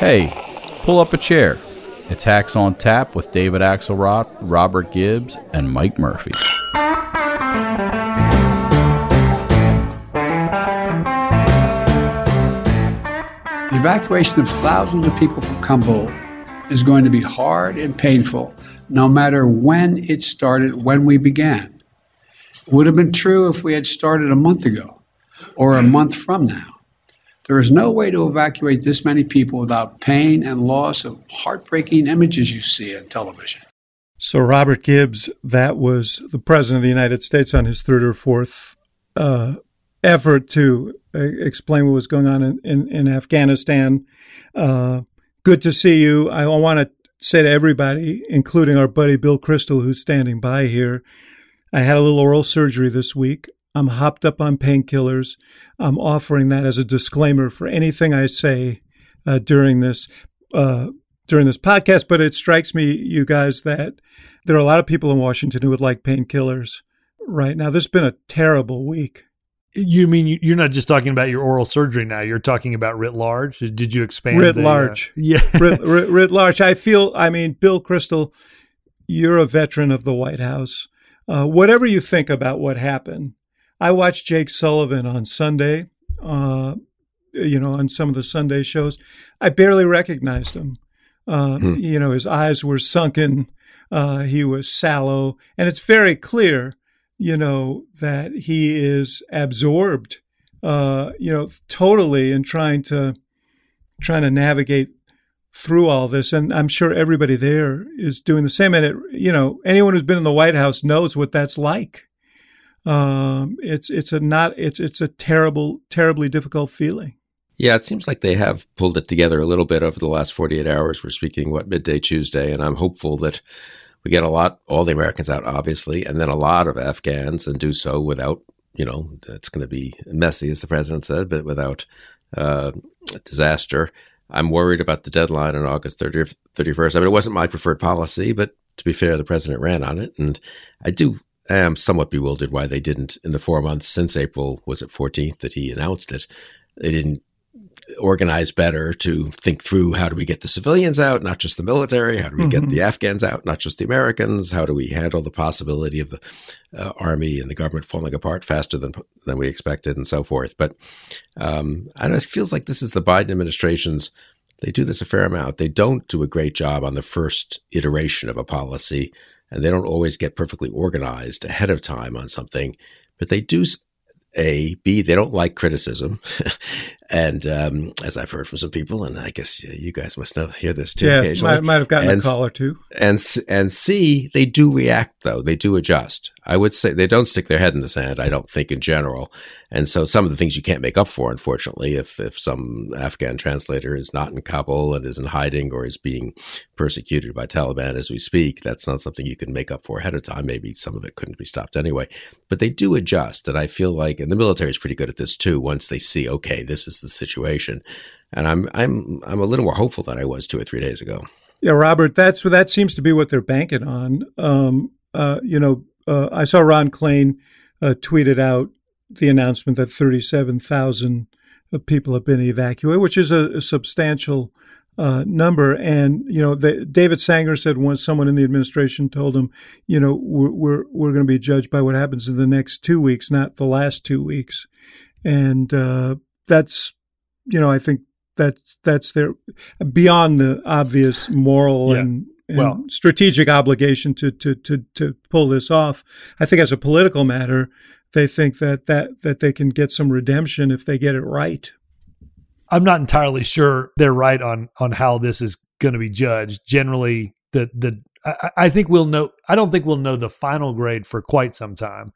Hey, pull up a chair. It's Hacks on Tap with David Axelrod, Robert Gibbs, and Mike Murphy. The evacuation of thousands of people from Kabul is going to be hard and painful no matter when it started, when we began. It would have been true if we had started a month ago or a month from now. There is no way to evacuate this many people without pain and loss of heartbreaking images you see on television. So, Robert Gibbs, that was the President of the United States on his third or fourth uh, effort to uh, explain what was going on in, in, in Afghanistan. Uh, good to see you. I want to say to everybody, including our buddy Bill Kristol, who's standing by here, I had a little oral surgery this week. I'm hopped up on painkillers. I'm offering that as a disclaimer for anything I say uh, during this uh, during this podcast. But it strikes me, you guys, that there are a lot of people in Washington who would like painkillers right now. This has been a terrible week. You mean you're not just talking about your oral surgery now? You're talking about writ large. Did you expand? Writ the, large, uh, yeah, writ, writ, writ, large. I feel. I mean, Bill Kristol, you're a veteran of the White House. Uh, whatever you think about what happened, I watched Jake Sullivan on Sunday. Uh, you know, on some of the Sunday shows, I barely recognized him. Uh, hmm. You know, his eyes were sunken. Uh, he was sallow, and it's very clear you know, that he is absorbed, uh, you know, totally in trying to trying to navigate through all this. And I'm sure everybody there is doing the same. And it, you know, anyone who's been in the White House knows what that's like. Um, it's it's a not it's it's a terrible, terribly difficult feeling. Yeah, it seems like they have pulled it together a little bit over the last 48 hours. We're speaking what midday Tuesday, and I'm hopeful that we get a lot, all the Americans out, obviously, and then a lot of Afghans, and do so without, you know, it's going to be messy, as the president said, but without uh, disaster. I'm worried about the deadline on August 30th, 31st. I mean, it wasn't my preferred policy, but to be fair, the president ran on it. And I do am somewhat bewildered why they didn't, in the four months since April, was it 14th that he announced it, they didn't organize better to think through how do we get the civilians out, not just the military? How do we mm-hmm. get the Afghans out, not just the Americans? How do we handle the possibility of the uh, army and the government falling apart faster than than we expected, and so forth? But um, I know it feels like this is the Biden administration's. They do this a fair amount. They don't do a great job on the first iteration of a policy, and they don't always get perfectly organized ahead of time on something. But they do a b they don't like criticism. And um, as i've heard from some people and i guess you guys must know hear this too yeah might, might have gotten and, a call or two. and and c they do react though. They do adjust i would say they don't stick their head in the sand i don't think in general and so some of the things you can't make up for unfortunately if if some afghan translator is not in kabul and is in hiding or is being persecuted by taliban as we speak that's not something you can make up for ahead of time maybe some of it couldn't be stopped anyway but they do adjust and i feel like and the military is pretty good at this too. Once they see, okay, this is the situation, and I'm I'm I'm a little more hopeful than I was two or three days ago. Yeah, Robert, that's that seems to be what they're banking on. Um, uh, you know, uh, I saw Ron Klain uh, tweeted out the announcement that 37,000 people have been evacuated, which is a, a substantial uh, number. And you know, the, David Sanger said once someone in the administration told him, you know, we're we're, we're going to be judged by what happens in the next two weeks, not the last two weeks. And uh, that's, you know, I think that's that's their beyond the obvious moral yeah. and, and well, strategic obligation to, to to to pull this off. I think as a political matter, they think that that that they can get some redemption if they get it right. I'm not entirely sure they're right on on how this is going to be judged. Generally, the the I, I, think we'll know. I don't think we'll know the final grade for quite some time.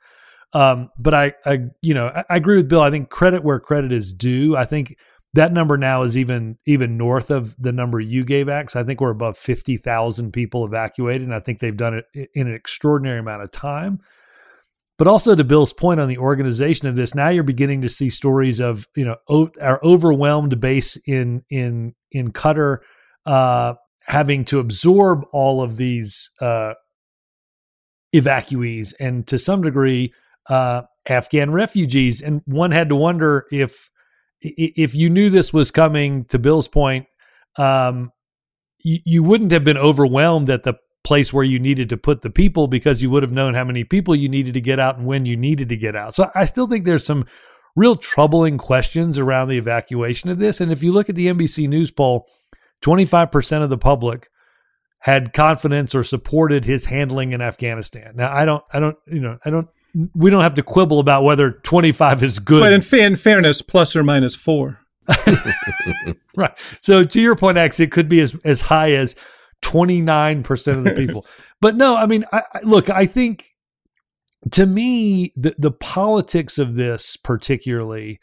Um, but I, I, you know, I, I agree with Bill. I think credit where credit is due. I think that number now is even even north of the number you gave X. I think we're above fifty thousand people evacuated, and I think they've done it in an extraordinary amount of time. But also to Bill's point on the organization of this, now you're beginning to see stories of you know o- our overwhelmed base in in in Qatar uh, having to absorb all of these uh, evacuees and to some degree uh, Afghan refugees, and one had to wonder if if you knew this was coming. To Bill's point, um, you, you wouldn't have been overwhelmed at the place where you needed to put the people because you would have known how many people you needed to get out and when you needed to get out. So I still think there's some real troubling questions around the evacuation of this. And if you look at the NBC News poll, 25% of the public had confidence or supported his handling in Afghanistan. Now I don't I don't you know I don't we don't have to quibble about whether 25 is good. But in, fa- in fairness, plus or minus four. right. So to your point, X, it could be as, as high as 29% of the people. but no, I mean, I, I, look, I think to me, the, the politics of this particularly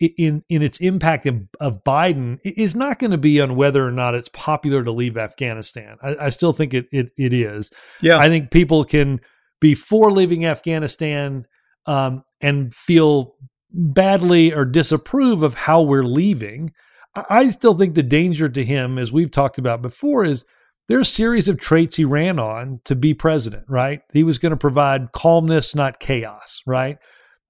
in, in its impact of Biden is not going to be on whether or not it's popular to leave Afghanistan. I, I still think it, it, it is. Yeah. I think people can be for leaving Afghanistan um, and feel badly or disapprove of how we're leaving. I still think the danger to him, as we've talked about before, is there's a series of traits he ran on to be president, right? He was going to provide calmness, not chaos, right?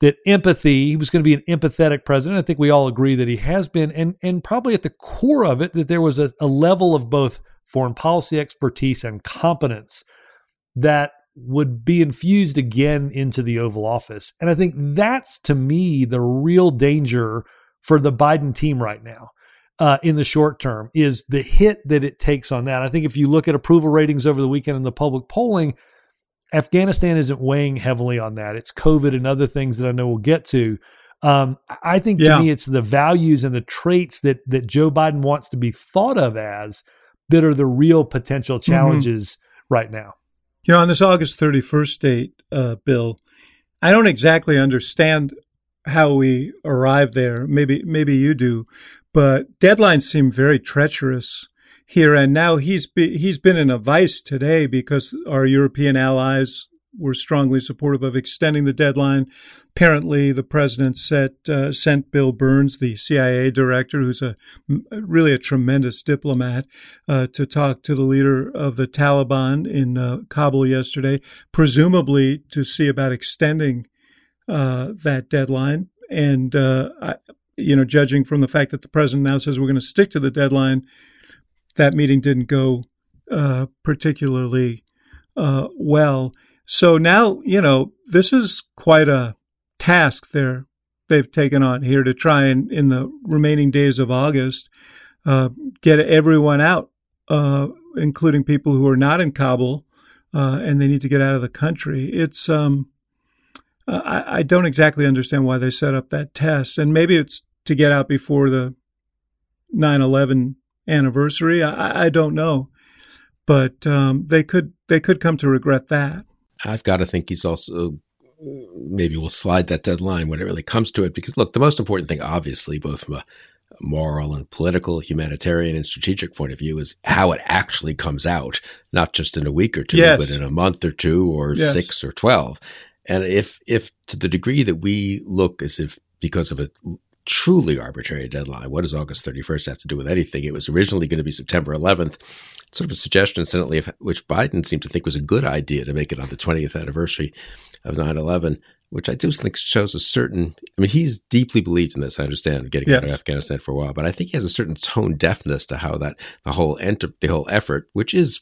That empathy, he was going to be an empathetic president. I think we all agree that he has been. And, and probably at the core of it, that there was a, a level of both foreign policy expertise and competence that would be infused again into the Oval Office. And I think that's to me the real danger for the Biden team right now. Uh, in the short term is the hit that it takes on that. I think if you look at approval ratings over the weekend in the public polling, Afghanistan isn't weighing heavily on that. It's COVID and other things that I know we'll get to. Um, I think to yeah. me, it's the values and the traits that that Joe Biden wants to be thought of as that are the real potential mm-hmm. challenges mm-hmm. right now. You know, on this August 31st date, uh, Bill, I don't exactly understand how we arrived there. Maybe, maybe you do, but deadlines seem very treacherous here. And now he's be, he's been in a vice today because our European allies were strongly supportive of extending the deadline. Apparently, the president set, uh, sent Bill Burns, the CIA director, who's a really a tremendous diplomat, uh, to talk to the leader of the Taliban in uh, Kabul yesterday, presumably to see about extending uh, that deadline. And uh, I, you know, judging from the fact that the president now says we're going to stick to the deadline, that meeting didn't go uh, particularly well. So now, you know, this is quite a task there they've taken on here to try and, in the remaining days of August, uh, get everyone out, uh, including people who are not in Kabul, uh, and they need to get out of the country. It's, um, I, I, don't exactly understand why they set up that test, and maybe it's to get out before the 9/11 anniversary. I, I don't know, but um, they could they could come to regret that. I've got to think he's also maybe we'll slide that deadline when it really comes to it. Because look, the most important thing, obviously, both from a moral and political, humanitarian and strategic point of view, is how it actually comes out, not just in a week or two, yes. but in a month or two or yes. six or twelve. And if if to the degree that we look as if because of a truly arbitrary deadline, what does August 31st have to do with anything? It was originally going to be September 11th sort of a suggestion, incidentally, which Biden seemed to think was a good idea to make it on the 20th anniversary of 9 11, which I do think shows a certain, I mean, he's deeply believed in this, I understand, getting yes. out of Afghanistan for a while, but I think he has a certain tone deafness to how that, the whole, enter, the whole effort, which is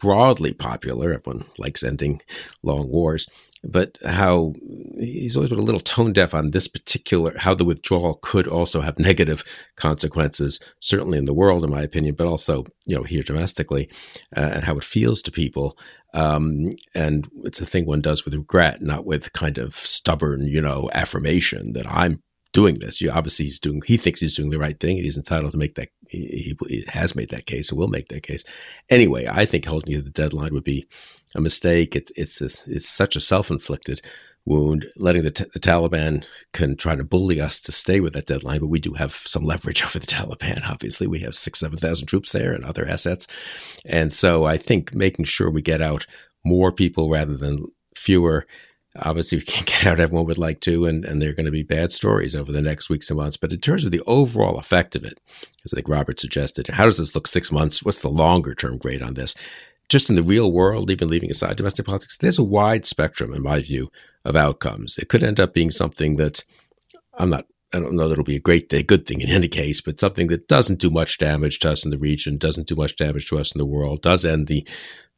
broadly popular, everyone likes ending long wars, but how he's always been a little tone deaf on this particular how the withdrawal could also have negative consequences certainly in the world in my opinion but also you know here domestically uh, and how it feels to people. Um, and it's a thing one does with regret not with kind of stubborn you know affirmation that i'm doing this. You obviously he's doing he thinks he's doing the right thing and he's entitled to make that he, he has made that case and will make that case. Anyway i think holding you to the deadline would be a mistake. It's it's a, it's such a self inflicted wound. Letting the, t- the, Taliban can try to bully us to stay with that deadline, but we do have some leverage over the Taliban. Obviously, we have six seven thousand troops there and other assets, and so I think making sure we get out more people rather than fewer. Obviously, we can't get out everyone would like to, and, and there are going to be bad stories over the next weeks and months. But in terms of the overall effect of it, as I think Robert suggested, how does this look six months? What's the longer term grade on this? Just in the real world, even leaving aside domestic politics, there's a wide spectrum, in my view, of outcomes. It could end up being something that I'm not I don't know that it'll be a great a good thing in any case, but something that doesn't do much damage to us in the region, doesn't do much damage to us in the world, does end the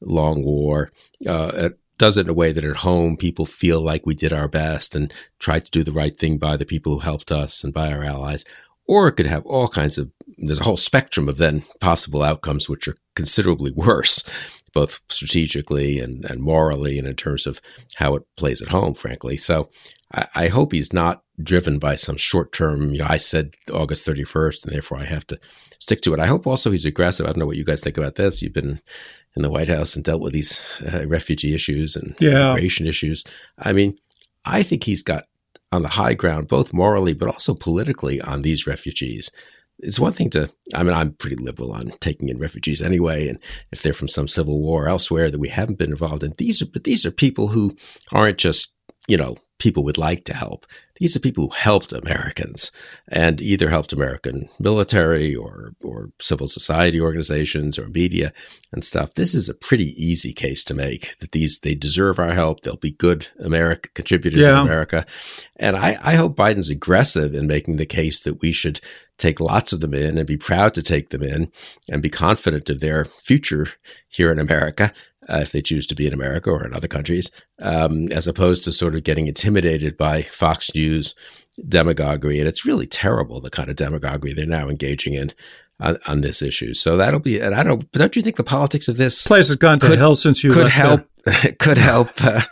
long war, uh, does it in a way that at home people feel like we did our best and tried to do the right thing by the people who helped us and by our allies. Or it could have all kinds of, there's a whole spectrum of then possible outcomes which are considerably worse, both strategically and, and morally and in terms of how it plays at home, frankly. So I, I hope he's not driven by some short term, you know, I said August 31st and therefore I have to stick to it. I hope also he's aggressive. I don't know what you guys think about this. You've been in the White House and dealt with these uh, refugee issues and Yeah. immigration issues. I mean, I think he's got on the high ground, both morally but also politically, on these refugees. It's one thing to, I mean, I'm pretty liberal on taking in refugees anyway, and if they're from some civil war elsewhere that we haven't been involved in, these are, but these are people who aren't just, you know, people would like to help. These are people who helped Americans and either helped American military or, or civil society organizations or media and stuff. This is a pretty easy case to make that these, they deserve our help. They'll be good America contributors Yeah. in America. And I, I hope Biden's aggressive in making the case that we should take lots of them in and be proud to take them in and be confident of their future here in America. Uh, if they choose to be in America or in other countries, um, as opposed to sort of getting intimidated by Fox News demagoguery. And it's really terrible the kind of demagoguery they're now engaging in on, on this issue. So that'll be, and I don't, but don't you think the politics of this Place has gone to Could- hell since you could help? could help. Uh,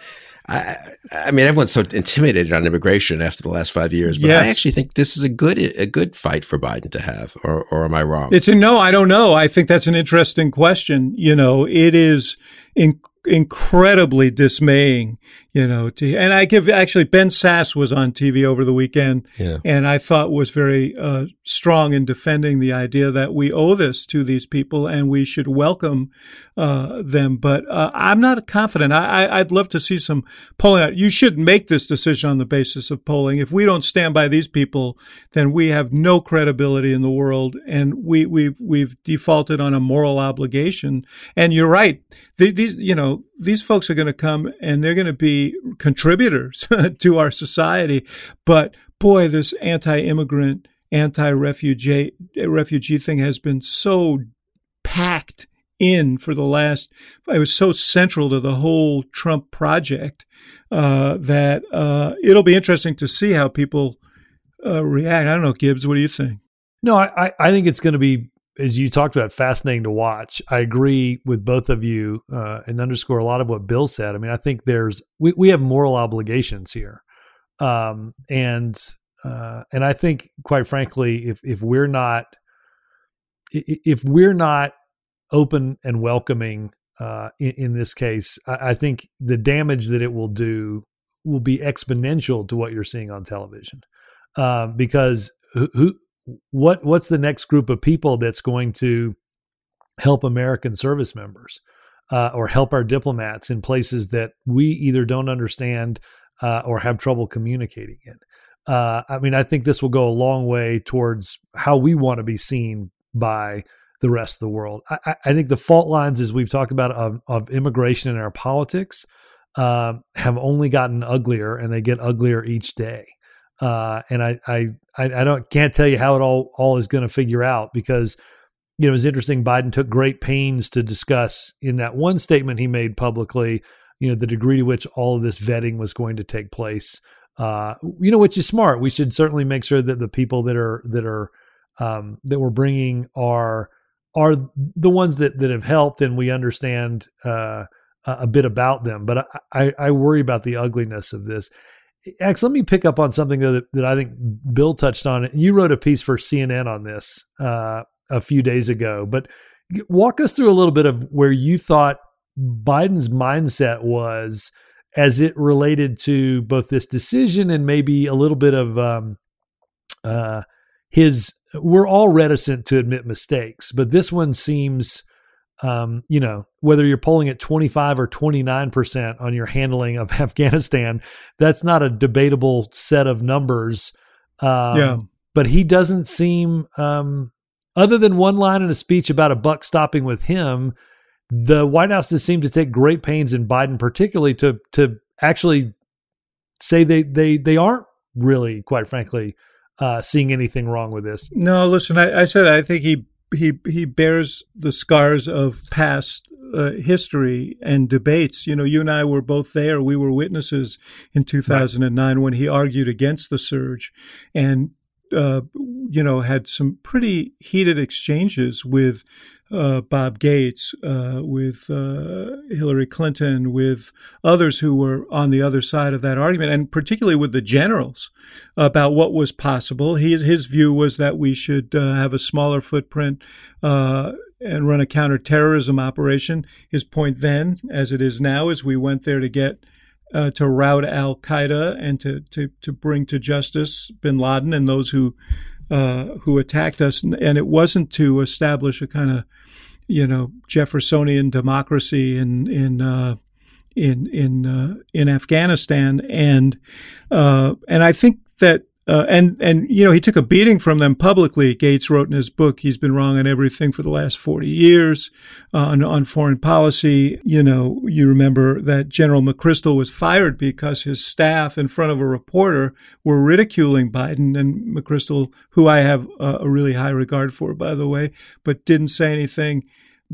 I, I mean, everyone's so intimidated on immigration after the last five years, but I actually think this is a good a good fight for Biden to have. Or, or am I wrong? It's a no, I don't know. I think that's an interesting question. You know, it is in, incredibly dismaying, you know, to, and I give actually Ben Sasse was on TV over the weekend Yeah. and I thought was very uh, strong in defending the idea that we owe this to these people and we should welcome uh, them. But uh, I'm not confident. I, I'd love to see some polling. out. You should make this decision on the basis of polling. If we don't stand by these people, then we have no credibility in the world, and we, we've we've defaulted on a moral obligation. And you're right. The- These you know these folks are going to come and they're going to be contributors to our society. But boy, this anti-immigrant, anti-refugee refugee thing has been so packed in for the last it was so central to the whole Trump project uh, that uh, it'll be interesting to see how people uh, react. I don't know, Gibbs. What do you think? No, I, I- I think it's going to be, as you talked about, fascinating to watch. I agree with both of you uh, and underscore a lot of what Bill said. I mean, I think there's we, we have moral obligations here, um, and uh, and I think, quite frankly, if if we're not if we're not open and welcoming uh, in, in this case, I, I think the damage that it will do will be exponential to what you're seeing on television, um, because who, who what what's the next group of people that's going to help American service members uh, or help our diplomats in places that we either don't understand uh, or have trouble communicating in. Uh, I mean, I think this will go a long way towards how we want to be seen by the rest of the world. I, I- think the fault lines, as we've talked about, of, of immigration in our politics, uh, have only gotten uglier, and they get uglier each day. Uh, and I, I, I don't can't tell you how it all all is going to figure out because you know it's interesting. Biden took great pains to discuss in that one statement he made publicly, you know, the degree to which all of this vetting was going to take place. Uh, you know, which is smart. We should certainly make sure that the people that are that are um, that we're bringing are are the ones that that have helped, and we understand uh, a bit about them. But I, I, I worry about the ugliness of this. X, let me pick up on something that, that I think Bill touched on. You wrote a piece for CNN on this uh, a few days ago, but walk us through a little bit of where you thought Biden's mindset was as it related to both this decision and maybe a little bit of um, uh, his. We're all reticent to admit mistakes, but this one seems um, you know, whether you're polling at 25 or 29% on your handling of Afghanistan, that's not a debatable set of numbers. Um, Yeah. But he doesn't seem, um, other than one line in a speech about a buck stopping with him, the White House has seemed to take great pains in Biden, particularly to to actually say they they they aren't really, quite frankly, uh, seeing anything wrong with this. No, listen, I, I said I think he he he bears the scars of past uh, history and debates. You know, you and I were both there. We were witnesses in 2009 right. when he argued against the surge, and uh, you know had some pretty heated exchanges with uh, Bob Gates, uh, with uh, Hillary Clinton, with others who were on the other side of that argument, and particularly with the generals about what was possible. He, his view was that we should uh, have a smaller footprint uh, and run a counterterrorism operation. His point then, as it is now, is we went there to get. Uh, to rout Al Qaeda and to, to, to bring to justice bin Laden and those who uh, who attacked us, and it wasn't to establish a kind of, you know, Jeffersonian democracy in in uh, in in uh, in Afghanistan, and uh, and I think that uh, and and you know he took a beating from them publicly. Gates wrote in his book he's been wrong on everything for the last forty years uh, on, on foreign policy. You know you remember that General McChrystal was fired because his staff, in front of a reporter, were ridiculing Biden and McChrystal, who I have uh, a really high regard for, by the way, but didn't say anything,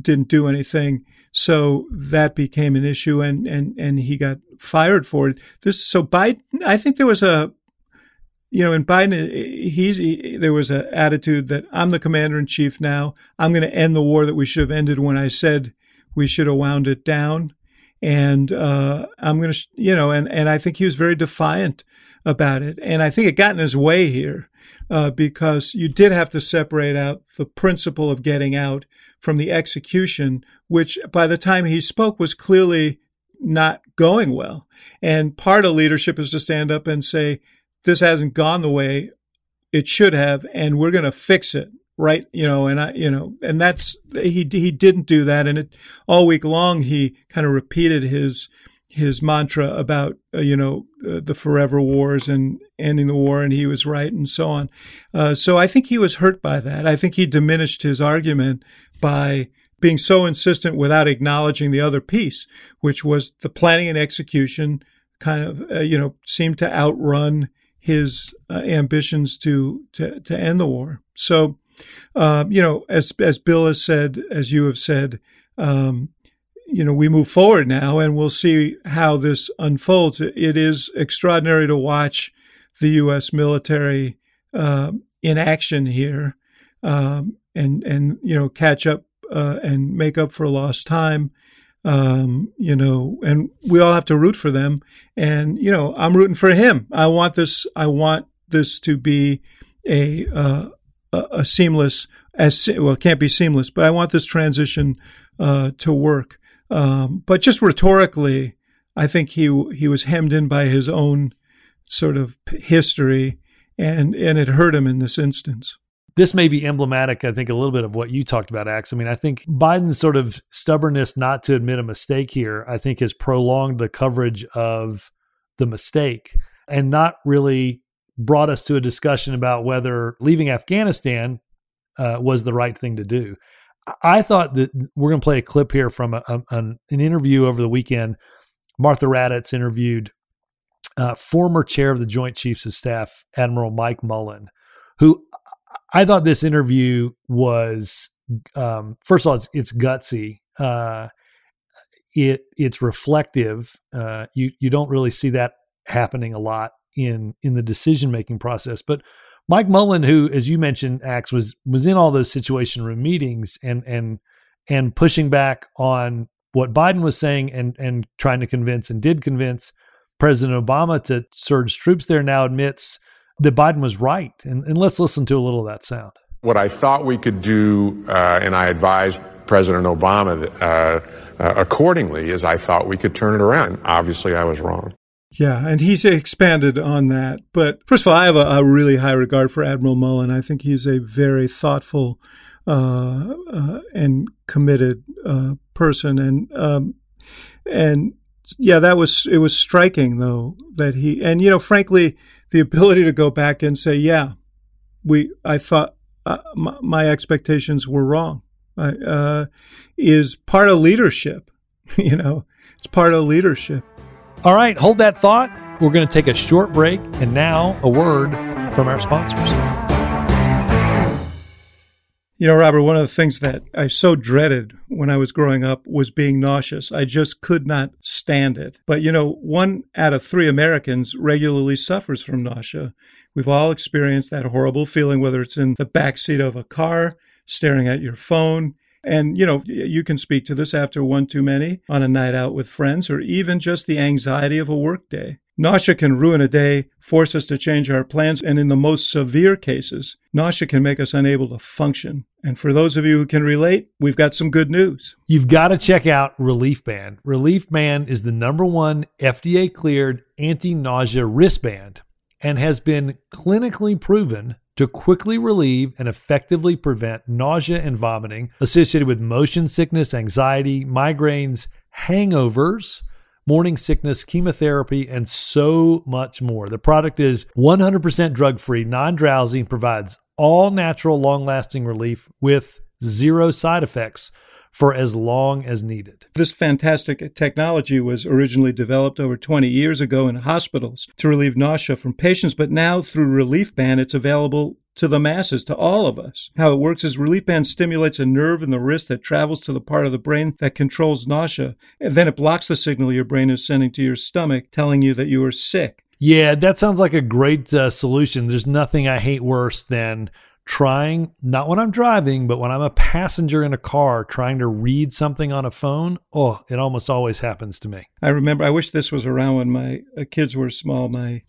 didn't do anything. So that became an issue, and and and he got fired for it. This so Biden. I think there was a you know, in Biden, he's he, there was an attitude that I'm the commander in chief now. I'm going to end the war that we should have ended when I said we should have wound it down, and uh, I'm going to, you know, and and I think he was very defiant about it, and I think it got in his way here uh, because you did have to separate out the principle of getting out from the execution, which by the time he spoke was clearly not going well, and part of leadership is to stand up and say this hasn't gone the way it should have, and we're going to fix it. Right, you know, and I, you know, and that's he he didn't do that, and it all week long he kind of repeated his his mantra about uh, you know uh, the forever wars and ending the war, and he was right, and so on. Uh, so I think he was hurt by that. I think he diminished his argument by being so insistent without acknowledging the other piece, which was the planning and execution kind of uh, you know seemed to outrun his uh, ambitions to, to to end the war. So, uh, you know, as as Bill has said, as you have said, um, you know, we move forward now, and we'll see how this unfolds. It is extraordinary to watch the U.S. military uh, in action here, um, and and you know, catch up uh, and make up for lost time um, you know, and we all have to root for them. And you know, I'm rooting for him. I want this. I want this to be a uh, a seamless as well. It can't be seamless, but I want this transition uh, to work. Um, but just rhetorically, I think he he was hemmed in by his own sort of history, and and it hurt him in this instance this may be emblematic, I think, a little bit of what you talked about, Axe. I mean, I think Biden's sort of stubbornness not to admit a mistake here, I think, has prolonged the coverage of the mistake and not really brought us to a discussion about whether leaving Afghanistan uh, was the right thing to do. I thought that we're going to play a clip here from a, a, an, an, interview over the weekend. Martha Raddatz interviewed uh, former chair of the Joint Chiefs of Staff, Admiral Mike Mullen, who I thought this interview was um, first of all, it's, it's gutsy. Uh, it it's reflective. Uh, you you don't really see that happening a lot in in the decision making process. But Mike Mullen, who as you mentioned, Axe was was in all those situation room meetings and and and pushing back on what Biden was saying and and trying to convince and did convince President Obama to surge troops there. Now admits that Biden was right. And, and let's listen to a little of that sound. What I thought we could do, uh, and I advised President Obama uh, uh, accordingly, is I thought we could turn it around. Obviously, I was wrong. Yeah, and he's expanded on that. But first of all, I have a, a really high regard for Admiral Mullen. I think he's a very thoughtful uh, uh, and committed uh, person. And um, and yeah, that was it was striking though that he and you know, frankly, the ability to go back and say, yeah, we, I thought uh, my, my, expectations were wrong, uh, is part of leadership. you know, it's part of leadership. All right, hold that thought. We're going to take a short break, and now a word from our sponsors. You know, Robert, one of the things that I so dreaded when I was growing up was being nauseous. I just could not stand it. But, you know, one out of three Americans regularly suffers from nausea. We've all experienced that horrible feeling, whether it's in the back seat of a car, staring at your phone. And, you know, you can speak to this after one too many on a night out with friends or even just the anxiety of a workday. Nausea can ruin a day, force us to change our plans, and in the most severe cases, nausea can make us unable to function. And for those of you who can relate, we've got some good news. You've got to check out Relief Band. Relief Band is the number one FDA cleared anti nausea wristband and has been clinically proven to quickly relieve and effectively prevent nausea and vomiting associated with motion sickness, anxiety, migraines, hangovers morning sickness, chemotherapy, and so much more. The product is 100% drug free, non drowsy, provides all natural, long lasting relief with zero side effects for as long as needed. This fantastic technology was originally developed over 20 years ago in hospitals to relieve nausea from patients, but now through Relief Band, it's available to the masses, to all of us. How it works is Relief Band stimulates a nerve in the wrist that travels to the part of the brain that controls nausea, and then it blocks the signal your brain is sending to your stomach telling you that you are sick. Yeah, that sounds like a great uh, solution. There's nothing I hate worse than trying, not when I'm driving, but when I'm a passenger in a car trying to read something on a phone. Oh, it almost always happens to me. I remember, I wish this was around when my uh, kids were small. My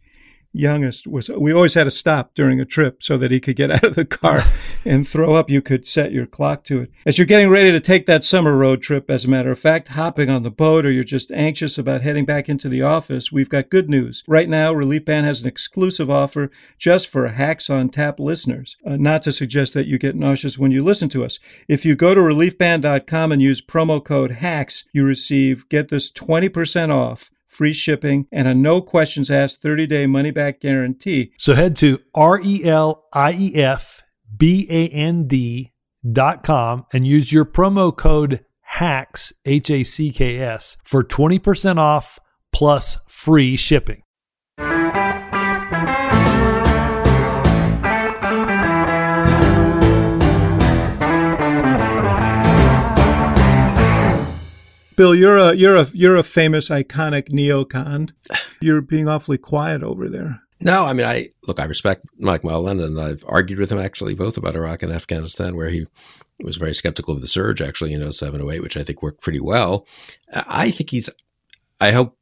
youngest was we always had to stop during a trip so that he could get out of the car and throw up you could set your clock to it. As you're getting ready to take that summer road trip as a matter of fact hopping on the boat or you're just anxious about heading back into the office we've got good news. Right now relief band has an exclusive offer just for hacks on tap listeners. Uh, not to suggest that you get nauseous when you listen to us. If you go to reliefband.com and use promo code hacks you receive get this 20% off free shipping, and a no questions asked 30 day money back guarantee. So head to R E L I E F B A N D dot com and use your promo code HACKS, H A C K S, for 20% off plus free shipping. Bill, you're a you're a you're a famous iconic neocon. You're being awfully quiet over there. No, I mean, I look, I respect Mike Mullen, and I've argued with him actually both about Iraq and Afghanistan, where he was very skeptical of the surge actually in 07, 08, which I think worked pretty well. I think he's, I hope,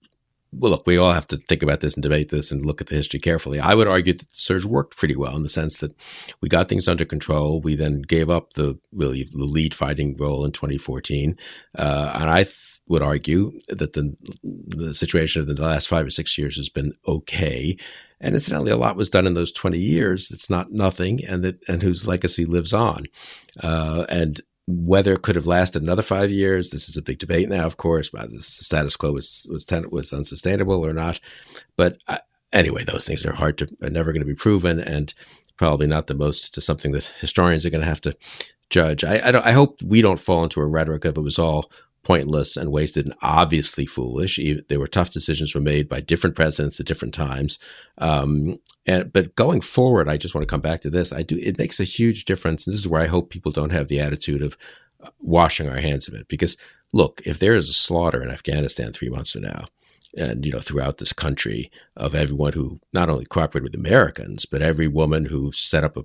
well, look, we all have to think about this and debate this and look at the history carefully. I would argue that the surge worked pretty well in the sense that we got things under control. We then gave up the really the lead fighting role in 2014. Uh, and I, th- would argue that the the situation of the last five or six years has been okay. And incidentally, a lot was done in those 20 years. It's not nothing, and that and whose legacy lives on. Uh, and whether it could have lasted another five years, this is a big debate now, of course. About the status quo was was ten, was unsustainable or not. But I, uh, anyway, those things are hard to are never going to be proven, and probably not the most to something that historians are going to have to judge. I I, I hope we don't fall into a rhetoric of it was all pointless and wasted and obviously foolish. There were tough decisions were made by different presidents at different times. Um, and, but going forward, I just want to come back to this. I do, it makes a huge difference. And this is where I hope people don't have the attitude of uh, washing our hands of it. Because look, if there is a slaughter in Afghanistan three months from now, and you know throughout this country of everyone who not only cooperated with Americans, but every woman who set up a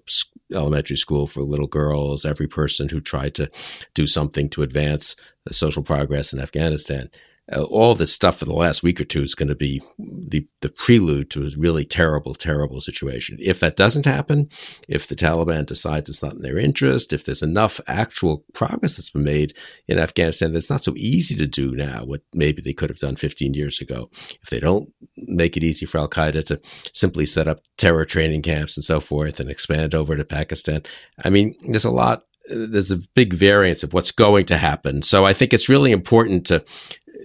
elementary school for little girls, every person who tried to do something to advance social progress in Afghanistan uh, all this stuff for the last week or two is going to be the, the prelude to a really terrible, terrible situation. If that doesn't happen, if the Taliban decides it's not in their interest, if there's enough actual progress that's been made in Afghanistan that's not so easy to do now, what maybe they could have done 15 years ago, if they don't make it easy for Al Qaeda to simply set up terror training camps and so forth and expand over to Pakistan, I mean, there's a lot there's a big variance of what's going to happen. So I think it's really important to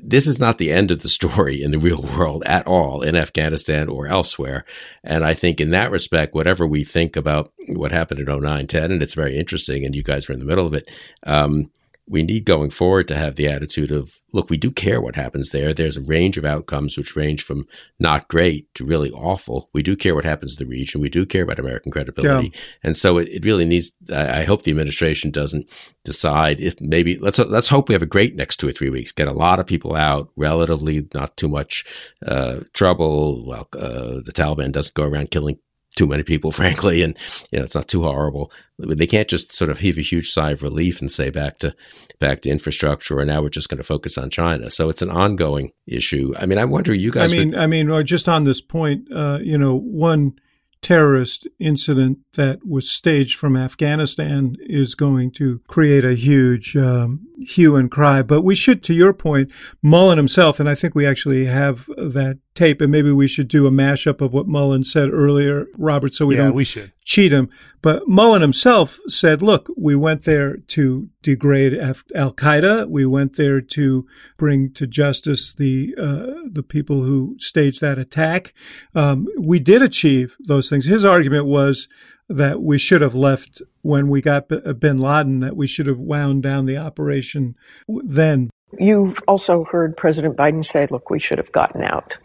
this is not the end of the story in the real world at all in Afghanistan or elsewhere. And I think in that respect, whatever we think about what happened in 09, 10, and it's very interesting, and you guys were in the middle of it, um, we need going forward to have the attitude of, look, we do care what happens there. There's a range of outcomes which range from not great to really awful. We do care what happens in the region. We do care about American credibility. Yeah. And so it, it really needs, I, I hope the administration doesn't decide if maybe, let's, let's hope we have a great next two or three weeks, get a lot of people out, relatively not too much uh, trouble. Well, uh, the Taliban doesn't go around killing too many people, frankly, and you know it's not too horrible. They can't just sort of heave a huge sigh of relief and say back to back to infrastructure, and now we're just going to focus on China. So it's an ongoing issue. I mean, I wonder, you guys. I mean, would- I mean, just on this point, uh, you know, one terrorist incident that was staged from Afghanistan is going to create a huge um, hue and cry. But we should, to your point, Mullen himself, and I think we actually have that tape, and maybe we should do a mashup of what Mullen said earlier, Robert, so we yeah, don't we should. cheat him. But Mullen himself said, look, we went there to degrade Al Qaeda. We went there to bring to justice the uh, the people who staged that attack. Um, we did achieve those things. His argument was that we should have left when we got bin Laden, that we should have wound down the operation then. You've also heard President Biden say, look, we should have gotten out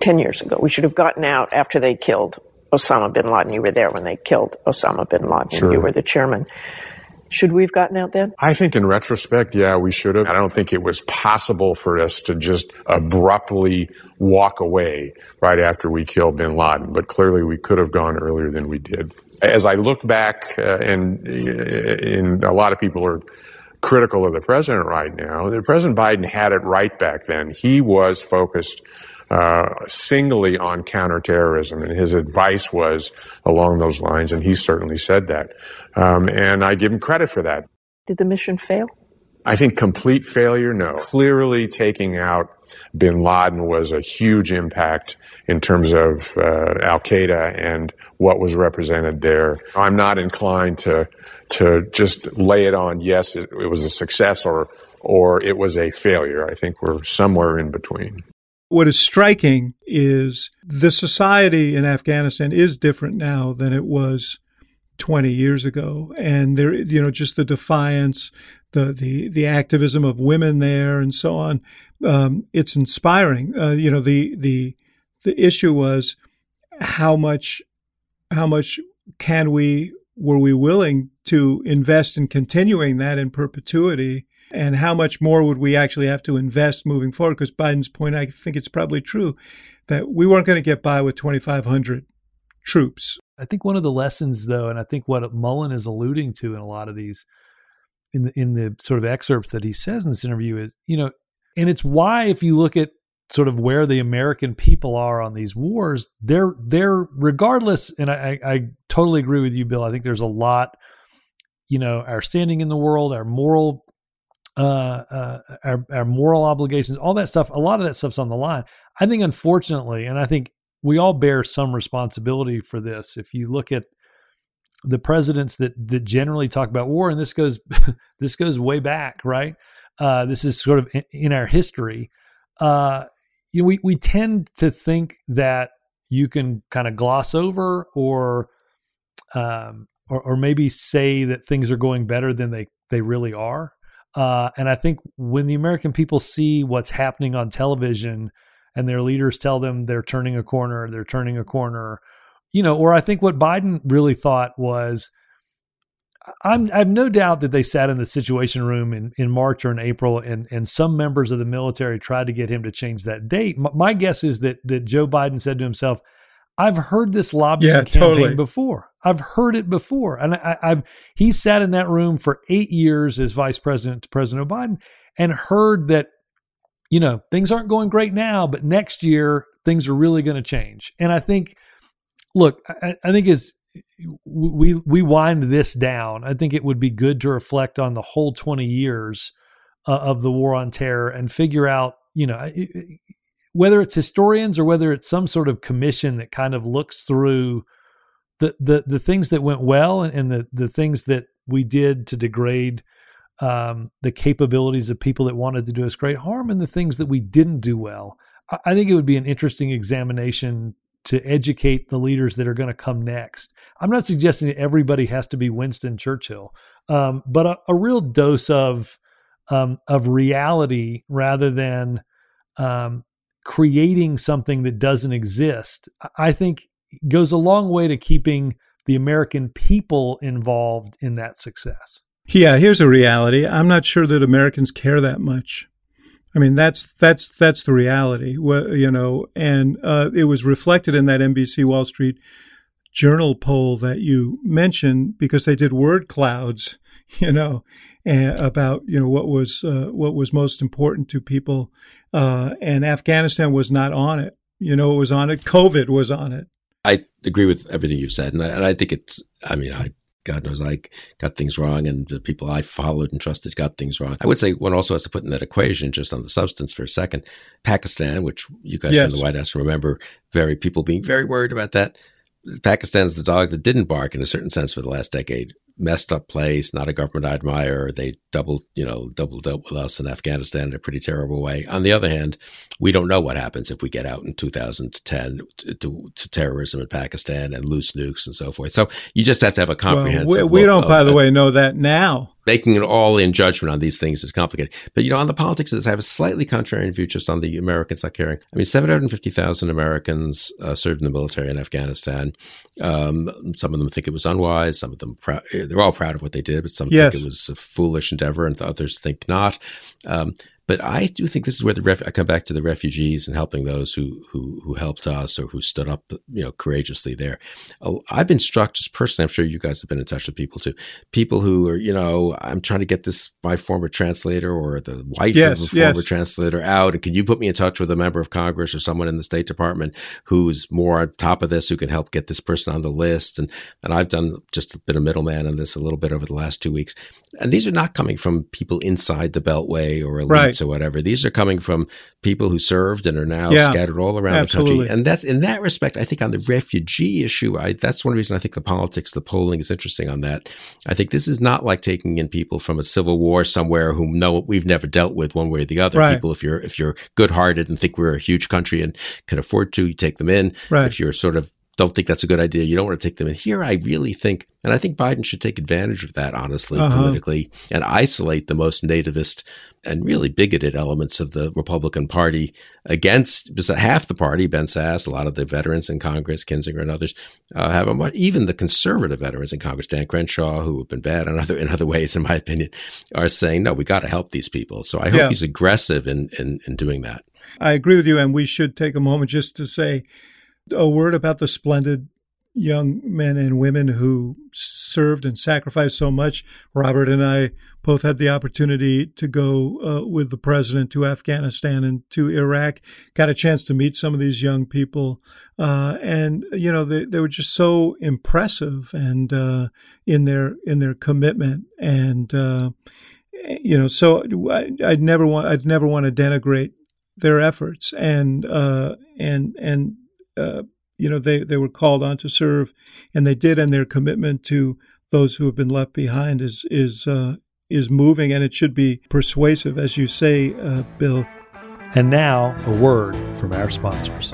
10 years ago. We should have gotten out after they killed Osama bin Laden. You were there when they killed Osama bin Laden. Sure. You were the chairman. Should we have gotten out then? I think in retrospect, yeah, we should have. I don't think it was possible for us to just abruptly walk away right after we killed bin Laden, but clearly we could have gone earlier than we did as I look back, uh, and, and a lot of people are critical of the president right now, the President Biden had it right back then. He was focused uh, singly on counterterrorism, and his advice was along those lines, and he certainly said that. Um, and I give him credit for that. Did the mission fail? I think complete failure, no. Clearly taking out bin Laden was a huge impact in terms of uh, Al Qaeda and what was represented there. I'm not inclined to to just lay it on yes, it, it was a success or or it was a failure. I think we're somewhere in between. What is striking is the society in Afghanistan is different now than it was 20 years ago. And there you know just the defiance the the the activism of women there and so on um, it's inspiring. Uh, you know the the the issue was how much how much can we were we willing to invest in continuing that in perpetuity and how much more would we actually have to invest moving forward because Biden's point I think it's probably true that we weren't going to get by with 2500 troops I think one of the lessons though and I think what Mullen is alluding to in a lot of these in the in the sort of excerpts that he says in this interview is you know and it's why if you look at sort of where the American people are on these wars, they're they're regardless. And I, I totally agree with you, Bill. I think there's a lot, you know, our standing in the world, our moral, uh, uh, our our moral obligations, all that stuff. A lot of that stuff's on the line. I think, unfortunately, and I think we all bear some responsibility for this. If you look at the presidents that that generally talk about war, and this goes this goes way back, right? Uh, this is sort of in, in our history. Uh, you know, we, we tend to think that you can kind of gloss over or, um, or, or maybe say that things are going better than they, they really are. Uh, and I think when the American people see what's happening on television and their leaders tell them they're turning a corner, they're turning a corner, you know, or I think what Biden really thought was I'm, I have no doubt that they sat in the Situation Room in, in March or in April, and and some members of the military tried to get him to change that date. My, my guess is that that Joe Biden said to himself, "I've heard this lobbying yeah, campaign totally. before. I've heard it before." And I, I've he sat in that room for eight years as vice president to President Biden, and heard that you know things aren't going great now, but next year things are really going to change. And I think, look, I, I think as we we wind this down, I think it would be good to reflect on the whole 20 years uh, of the war on terror and figure out, you know, whether it's historians or whether it's some sort of commission that kind of looks through the the the things that went well and, and the the things that we did to degrade um, the capabilities of people that wanted to do us great harm and the things that we didn't do well. I, I think it would be an interesting examination to educate the leaders that are going to come next. I'm not suggesting that everybody has to be Winston Churchill, um, but a, a, real dose of um, of reality rather than um, creating something that doesn't exist, I think goes a long way to keeping the American people involved in that success. Yeah, here's a reality. I'm not sure that Americans care that much. I mean, that's that's that's the reality, you know. And uh, it was reflected in that NBC Wall Street Journal poll that you mentioned because they did word clouds, you know, about you know what was uh, what was most important to people, uh, and Afghanistan was not on it. You know, it was on it. COVID was on it. I agree with everything you said, and I, and I think it's. I mean, I God knows I got things wrong, and the people I followed and trusted got things wrong. I would say one also has to put in that equation just on the substance for a second. Pakistan, which you guys yes. from the White House remember, very people being very worried about that. Pakistan is the dog that didn't bark in a certain sense for the last decade messed up place, not a government I admire. They doubled, you know, double dealt with us in Afghanistan in a pretty terrible way. On the other hand, we don't know what happens if we get out in 2010 to, to, to terrorism in Pakistan and loose nukes and so forth. So you just have to have a comprehensive. Well, we, we don't, by the way, know that now making an all-in judgment on these things is complicated. But you know, on the politics of this, I have a slightly contrarian view just on the Americans not caring. I mean, seven hundred fifty thousand Americans uh, served in the military in Afghanistan. Um, some of them think it was unwise. Some of them prou- they're all proud of what they did, but some yes. think it was a foolish endeavor, and others think not. Um, but I do think this is where the ref- I come back to the refugees and helping those who who who helped us or who stood up, you know, courageously there. I've been struck just personally. I'm sure you guys have been in touch with people too. People who are, you know, I'm trying to get this my former translator or the wife yes, of a former yes. translator out, and can you put me in touch with a member of Congress or someone in the State Department who's more on top of this, who can help get this person on the list? And and I've done just been a middleman on this a little bit over the last two weeks. And these are not coming from people inside the Beltway or elites right. Or whatever. These are coming from people who served and are now yeah, scattered all around absolutely. the country. And that's in that respect, I think on the refugee issue, I, that's one reason I think the politics, the polling is interesting on that. I think this is not like taking in people from a civil war somewhere who know we've never dealt with one way or the other. Right. People, if you're if you're good hearted and think we're a huge country and can afford to, you take them in. Right. If you're sort of don't think that's a good idea. You don't want to take them in. Here, I really think, and I think Biden should take advantage of that, honestly, uh-huh. politically, and isolate the most nativist and really bigoted elements of the Republican Party against half the party, Ben Sasse, a lot of the veterans in Congress, Kinzinger and others, uh, have a much, even the conservative veterans in Congress, Dan Crenshaw, who have been bad in other in other ways, in my opinion, are saying no, we got to help these people. So I hope yeah. he's aggressive in, in in doing that. I agree with you, and we should take a moment just to say a word about the splendid young men and women who served and sacrificed so much. Robert and I both had the opportunity to go uh, with the president to Afghanistan and to Iraq. Got a chance to meet some of these young people, uh, and you know they, they were just so impressive and uh, in their in their commitment and. Uh, you know, so I, would never want I'd never want to denigrate their efforts and uh, and and uh, you know, they, they were called on to serve, and they did, and their commitment to those who have been left behind is is uh, is moving, and it should be persuasive, as you say, uh, Bill. And now, a word from our sponsors.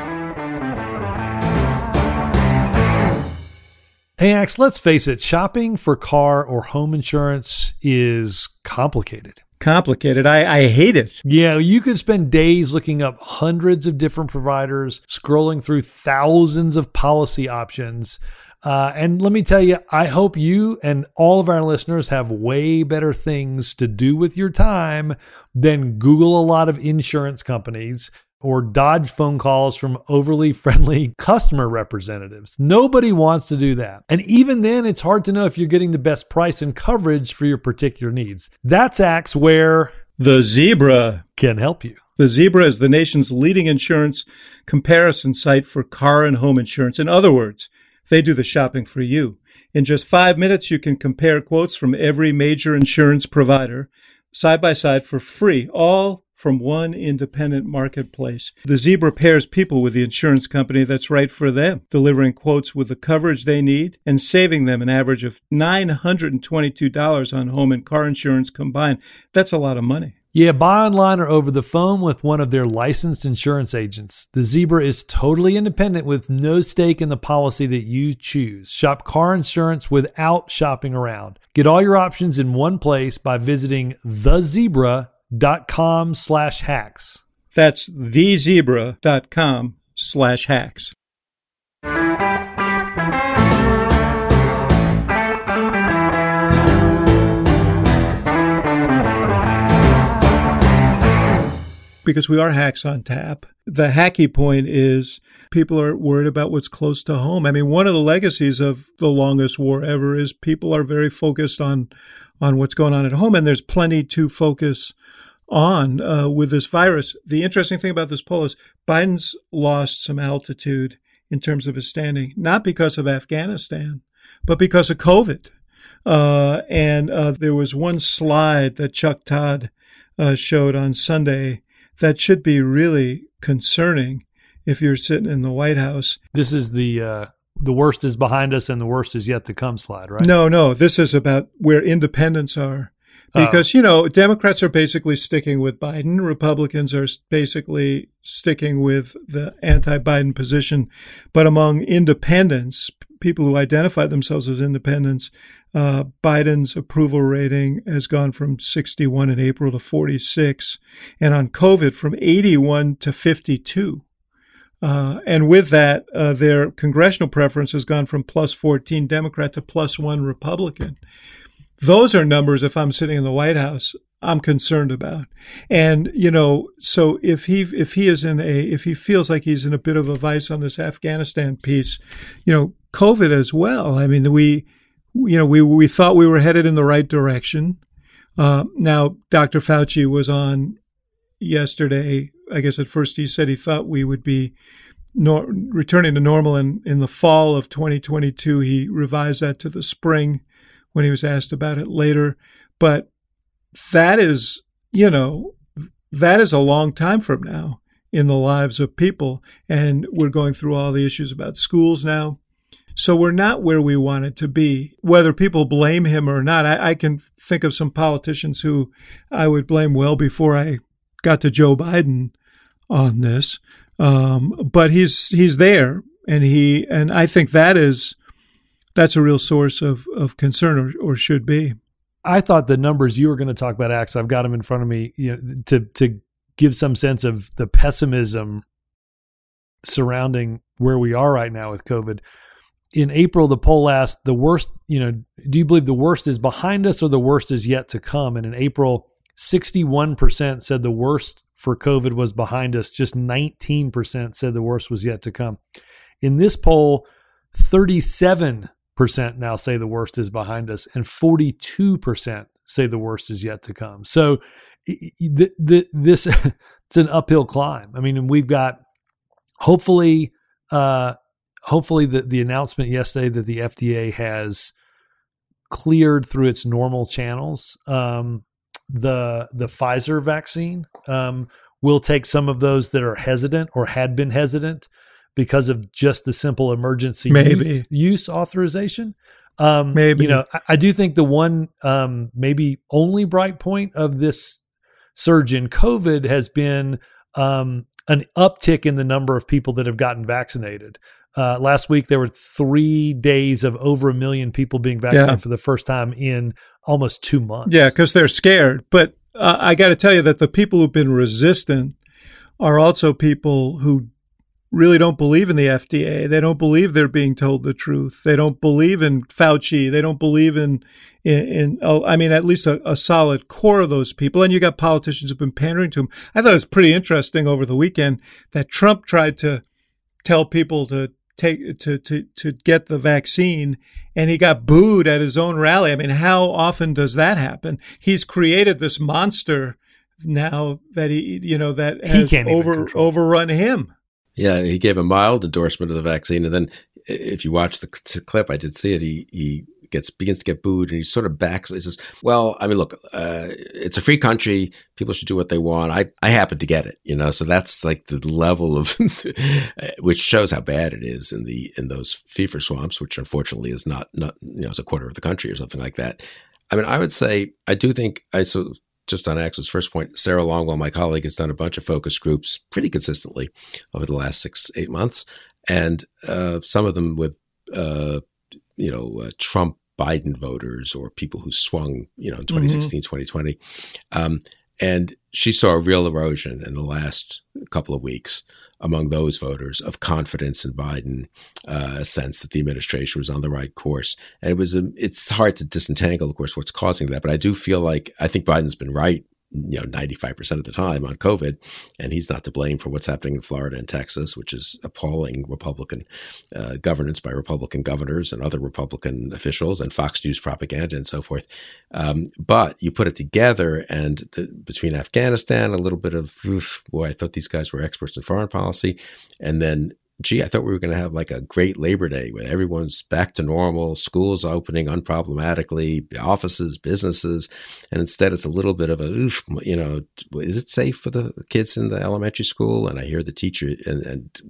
Hey, Axe, let's face it, shopping for car or home insurance is complicated complicated. I, I hate it. Yeah, you could spend days looking up hundreds of different providers, scrolling through thousands of policy options. Uh, and let me tell you, I hope you and all of our listeners have way better things to do with your time than Google a lot of insurance companies or dodge phone calls from overly friendly customer representatives. Nobody wants to do that. And even then, it's hard to know if you're getting the best price and coverage for your particular needs. That's Axe where the Zebra can help you. The Zebra is the nation's leading insurance comparison site for car and home insurance. In other words, they do the shopping for you. In just five minutes, you can compare quotes from every major insurance provider side by side for free, all from one independent marketplace. The Zebra pairs people with the insurance company that's right for them, delivering quotes with the coverage they need and saving them an average of $922 on home and car insurance combined. That's a lot of money. Yeah, buy online or over the phone with one of their licensed insurance agents. The Zebra is totally independent with no stake in the policy that you choose. Shop car insurance without shopping around. Get all your options in one place by visiting thezebra.com slash hacks. That's thezebra.com slash hacks. because we are hacks on tap. The hacky point is people are worried about what's close to home. I mean, one of the legacies of the longest war ever is people are very focused on on what's going on at home, and there's plenty to focus on uh, with this virus. The interesting thing about this poll is Biden's lost some altitude in terms of his standing, not because of Afghanistan, but because of COVID. Uh, and uh, there was one slide that Chuck Todd uh, showed on Sunday that should be really concerning if you're sitting in the White House. This is the uh, the worst is behind us and the worst is yet to come slide, right? No, no. This is about where independents are. Oh. Because, you know, Democrats are basically sticking with Biden. Republicans are basically sticking with the anti Biden position. But among independents, people who identify themselves as independents, uh, Biden's approval rating has gone from 61 in April to 46, and on COVID from 81 to 52. Uh, and with that, uh, their congressional preference has gone from plus 14 Democrat to plus one Republican. Those are numbers, if I'm sitting in the White House, I'm concerned about. And, you know, so if he, if he is in a, if he feels like he's in a bit of a vice on this Afghanistan piece, you know, COVID as well. I mean, we, you know, we, we thought we were headed in the right direction. Uh, now, Dr. Fauci was on yesterday. I guess at first he said he thought we would be nor- returning to normal in, in the fall of 2022. He revised that to the spring when he was asked about it later. But that is, you know, that is a long time from now in the lives of people. And we're going through all the issues about schools now. So we're not where we wanted to be. Whether people blame him or not, I, I, can think of some politicians who I would blame well before I got to Joe Biden on this. Um, but he's he's there, and he and I think that is that's a real source of of concern, or, or should be. I thought the numbers you were going to talk about, Axe, I've got them in front of me, you know, to to give some sense of the pessimism surrounding where we are right now with COVID in April, the poll asked the worst, you know, do you believe the worst is behind us or the worst is yet to come? And in April, 61% said the worst for COVID was behind us. Just 19% said the worst was yet to come. In this poll, 37% now say the worst is behind us, and 42% say the worst is yet to come. So the, the, this it's an uphill climb. I mean, we've got hopefully uh, hopefully the, the announcement yesterday that the FDA has cleared through its normal channels um, the the Pfizer vaccine um, will take some of those that are hesitant or had been hesitant because of just the simple emergency. Use, use authorization. Um, maybe you know I, I do think the one um, maybe only bright point of this surge in COVID has been um, an uptick in the number of people that have gotten vaccinated. Uh, last week there were three days of over a million people being vaccinated yeah. for the first time in almost two months. Yeah, because they're scared. But uh, I got to tell you that the people who've been resistant are also people who really don't believe in the FDA. They don't believe they're being told the truth. They don't believe in Fauci. They don't believe in, in, in oh, I mean, at least a, a, solid core of those people. And you got politicians who've been pandering to them. I thought it was pretty interesting over the weekend that Trump tried to tell people to take to to to get the vaccine and he got booed at his own rally. I mean, how often does that happen? He's created this monster now that he you know that has over overrun him. Yeah, he gave a mild endorsement of the vaccine, and then if you watch the clip, I did see it. He he gets begins to get booed, and he sort of backs. He says, "Well, I mean, look, uh, it's a free country. People should do what they want. I I happen to get it, you know. So that's like the level of, which shows how bad it is in the in those fever swamps, which unfortunately is not not you know it's a quarter of the country or something like that. I mean, I would say I do think I so just on Axel's first point, Sarah Longwell, my colleague, has done a bunch of focus groups pretty consistently over the last six, eight months, and uh, some of them with, uh, you know, uh, Trump Biden voters or people who swung, you know, in 2016, mm-hmm. 2020. Um, and she saw a real erosion in the last couple of weeks among those voters of confidence in Biden, uh, a sense that the administration was on the right course. And it was, a, it's hard to disentangle, of course, what's causing that. But I do feel like I think Biden's been right you know 95% of the time on covid and he's not to blame for what's happening in florida and texas which is appalling republican uh, governance by republican governors and other republican officials and fox news propaganda and so forth. Um, but you put it together and the, between afghanistan a little bit of oof, boy i thought these guys were experts in foreign policy and then gee, I thought we were going to have like a great Labor Day where everyone's back to normal, schools opening unproblematically, offices, businesses. And instead, it's a little bit of a, oof, you know, is it safe for the kids in the elementary school? And I hear the teacher, and, and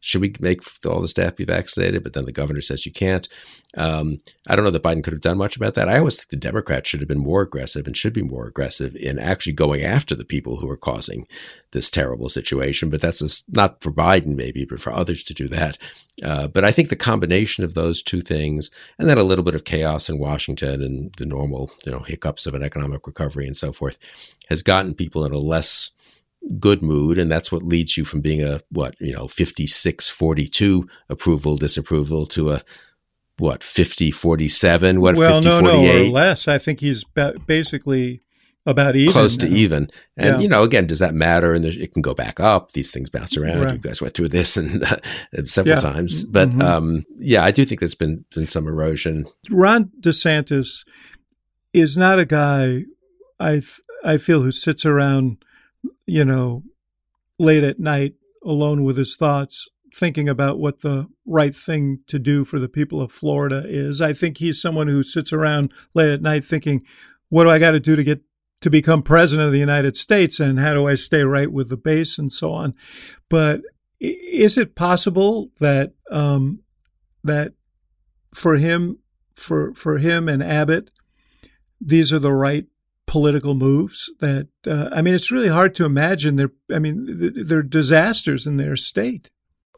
should we make all the staff be vaccinated? But then the governor says you can't. Um, I don't know that Biden could have done much about that. I always think the Democrats should have been more aggressive and should be more aggressive in actually going after the people who are causing this terrible situation. But that's a, not for Biden, maybe, but for others to do that. Uh, but I think the combination of those two things, and then a little bit of chaos in Washington and the normal, you know, hiccups of an economic recovery and so forth, has gotten people in a less good mood and that's what leads you from being a what you know 56 42 approval disapproval to a what 50 47 what well 50 no 48 no or less. I think he's basically about even close to even. And yeah. you know again does that matter? And it can go back up. These things bounce around. Right. you guys went through this and uh, several yeah. times. But mm-hmm. um, yeah i do think there's been been some erosion. Ron desantis is not a guy i th- i feel who sits around you know late at night alone with his thoughts thinking about what the right thing to do for the people of Florida is. I think he's someone who sits around late at night thinking, what do I got to do to get to become president of the United States and how do I stay right with the base and so on. But is it possible that um, that for him for for him and Abbott, these are the right political moves that uh, I mean it's really hard to imagine they're I mean they're disasters in their state.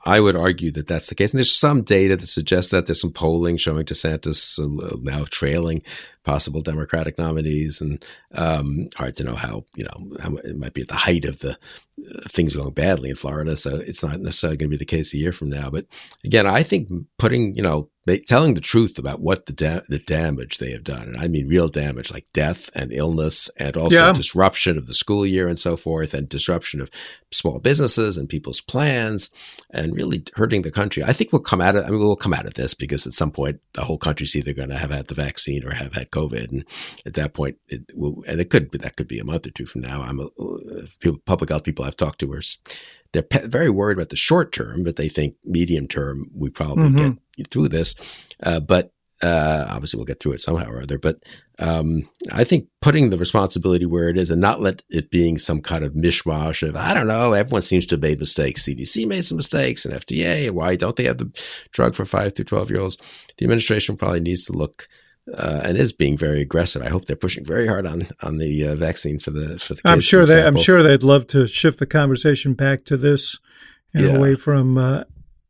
I would argue that that's the case. And there's some data that suggests that there's some polling showing DeSantis uh, now trailing possible Democratic nominees, and um, hard to know how you know how it might be at the height of the uh, things going badly in Florida. So it's not necessarily going to be the case a year from now. But again, I think putting you know telling the truth about what the da- the damage they have done, and I mean real damage like death and illness, and also yeah. disruption of the school year and so forth, and disruption of small businesses and people's plans, and really hurting the country. I think we'll come out of. I mean, we'll come out of this because at some point the whole country's either going to have had the vaccine or have had COVID, and at that point, it will, and it could, be that could be a month or two from now. I'm a, people, public health people I've talked to are they're pe- very worried about the short term, but they think medium term we probably mm-hmm. get through this. Uh, but uh, obviously, we'll get through it somehow or other. But um, I think putting the responsibility where it is and not let it being some kind of mishmash of, I don't know, everyone seems to have made mistakes. CDC made some mistakes and FDA, why don't they have the drug for five through 12 year olds? The administration probably needs to look uh, and is being very aggressive. I hope they're pushing very hard on on the uh, vaccine for the for the. I'm sure they. I'm sure they'd love to shift the conversation back to this and yeah. away from uh,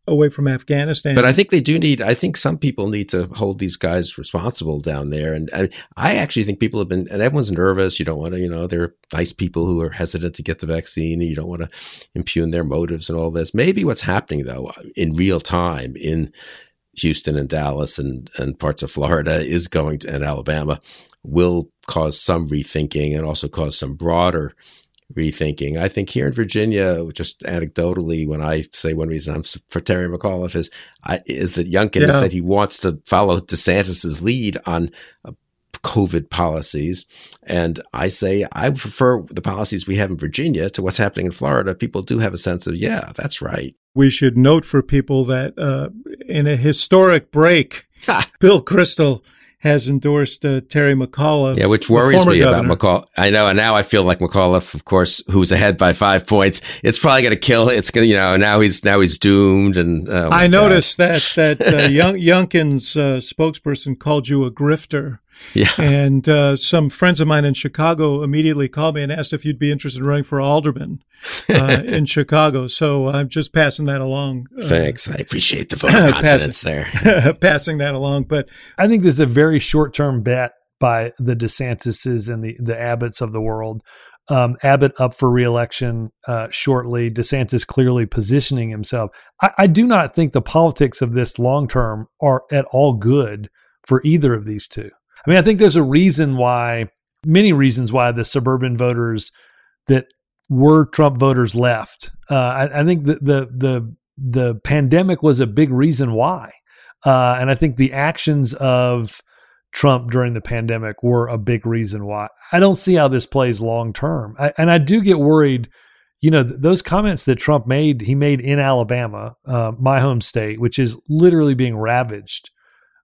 away from Afghanistan. But I think they do need. I think some people need to hold these guys responsible down there. And, and I actually think people have been. And everyone's nervous. You don't want to. You know, they're nice people who are hesitant to get the vaccine, and you don't want to impugn their motives and all this. Maybe what's happening though in real time in Houston and Dallas and, and parts of Florida is going to, and Alabama will cause some rethinking and also cause some broader rethinking. I think here in Virginia, just anecdotally, when I say one reason I'm for Terry McAuliffe is I, is that Youngkin yeah. has said he wants to follow DeSantis's lead on COVID policies. And I say I prefer the policies we have in Virginia to what's happening in Florida. People do have a sense of, yeah, that's right. We should note for people that uh, in a historic break, Bill Kristol has endorsed uh, Terry McAuliffe. Yeah, which worries me governor. about McAuliffe. I know, and now I feel like McAuliffe, of course, who's ahead by five points. It's probably going to kill. It's going to, you know, now he's now he's doomed. And oh I noticed that that uh, Young, Youngkin's uh, spokesperson called you a grifter. Yeah. And uh, some friends of mine in Chicago immediately called me and asked if you'd be interested in running for alderman uh, in Chicago. So I'm just passing that along. Uh, Thanks. I appreciate the vote of confidence there. passing that along. But I think this is a very short term bet by the DeSantis's and the, the Abbotts of the world. Um, Abbott up for reelection uh, shortly. DeSantis clearly positioning himself. I, I do not think the politics of this long term are at all good for either of these two. I mean, I think there's a reason why, many reasons why the suburban voters that were Trump voters left. Uh, I, I, think the, the the the pandemic was a big reason why, uh, and I think the actions of Trump during the pandemic were a big reason why. I don't see how this plays long term, and I do get worried. You know, th- those comments that Trump made, he made in Alabama, uh, my home state, which is literally being ravaged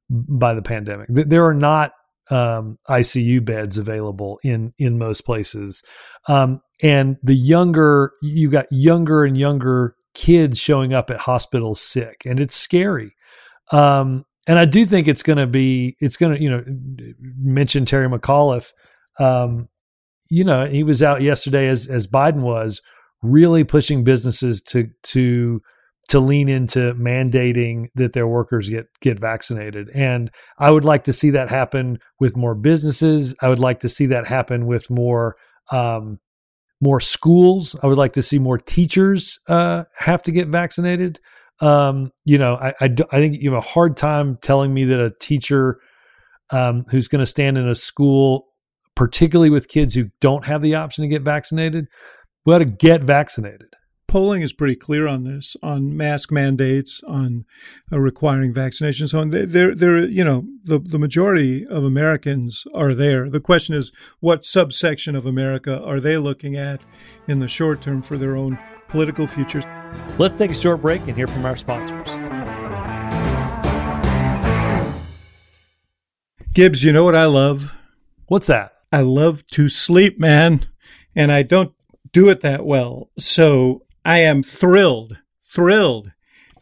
by the pandemic. There are not um, ICU beds available in in most places, um, and the younger you got younger and younger kids showing up at hospitals sick, and it's scary. Um, and I do think it's going to be it's going to you know mention Terry McAuliffe. Um, you know, he was out yesterday as as Biden was really pushing businesses to to to lean into mandating that their workers get get vaccinated. And I would like to see that happen with more businesses. I would like to see that happen with more um, more schools. I would like to see more teachers uh, have to get vaccinated. Um, you know, I, I, I, think you have a hard time telling me that a teacher um, who's going to stand in a school, particularly with kids who don't have the option to get vaccinated, we ought to get vaccinated polling is pretty clear on this, on mask mandates, on uh, requiring vaccinations. So there, there, you know, the the majority of Americans are there. The question is, what subsection of America are they looking at in the short term for their own political futures? Let's take a short break and hear from our sponsors. Gibbs, you know what I love? What's that? I love to sleep, man, and I don't do it that well. So I am thrilled, thrilled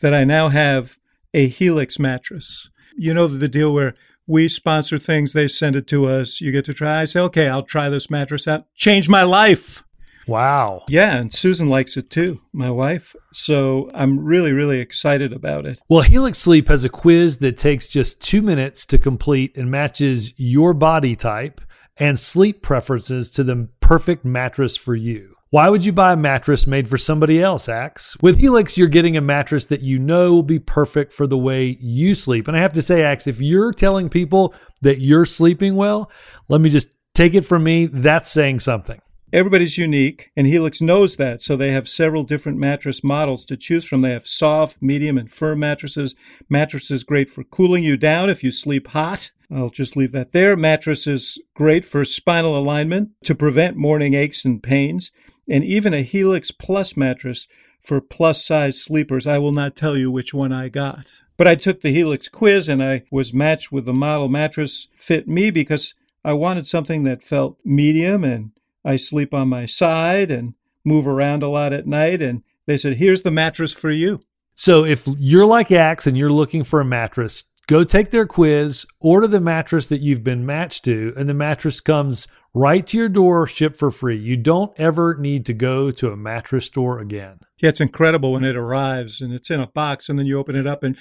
that I now have a Helix mattress. You know the deal where we sponsor things, they send it to us, you get to try. I say, okay, I'll try this mattress out. Change my life. Wow. Yeah, and Susan likes it too, my wife. So I'm really, really excited about it. Well, Helix Sleep has a quiz that takes just two minutes to complete and matches your body type and sleep preferences to the perfect mattress for you. Why would you buy a mattress made for somebody else, Axe? With Helix, you're getting a mattress that you know will be perfect for the way you sleep. And I have to say, Axe, if you're telling people that you're sleeping well, let me just take it from me, that's saying something. Everybody's unique, and Helix knows that, so they have several different mattress models to choose from. They have soft, medium, and firm mattresses. Mattresses great for cooling you down if you sleep hot. I'll just leave that there. Mattresses great for spinal alignment to prevent morning aches and pains and even a Helix Plus mattress for plus size sleepers. I will not tell you which one I got. But I took the Helix quiz and I was matched with the model mattress fit me because I wanted something that felt medium and I sleep on my side and move around a lot at night. And they said, here's the mattress for you. So if you're like Axe and you're looking for a mattress, go take their quiz, order the mattress that you've been matched to, and the mattress comes right to your door, shipped for free. You don't ever need to go to a mattress store again. Yeah, it's incredible when it arrives and it's in a box and then you open it up and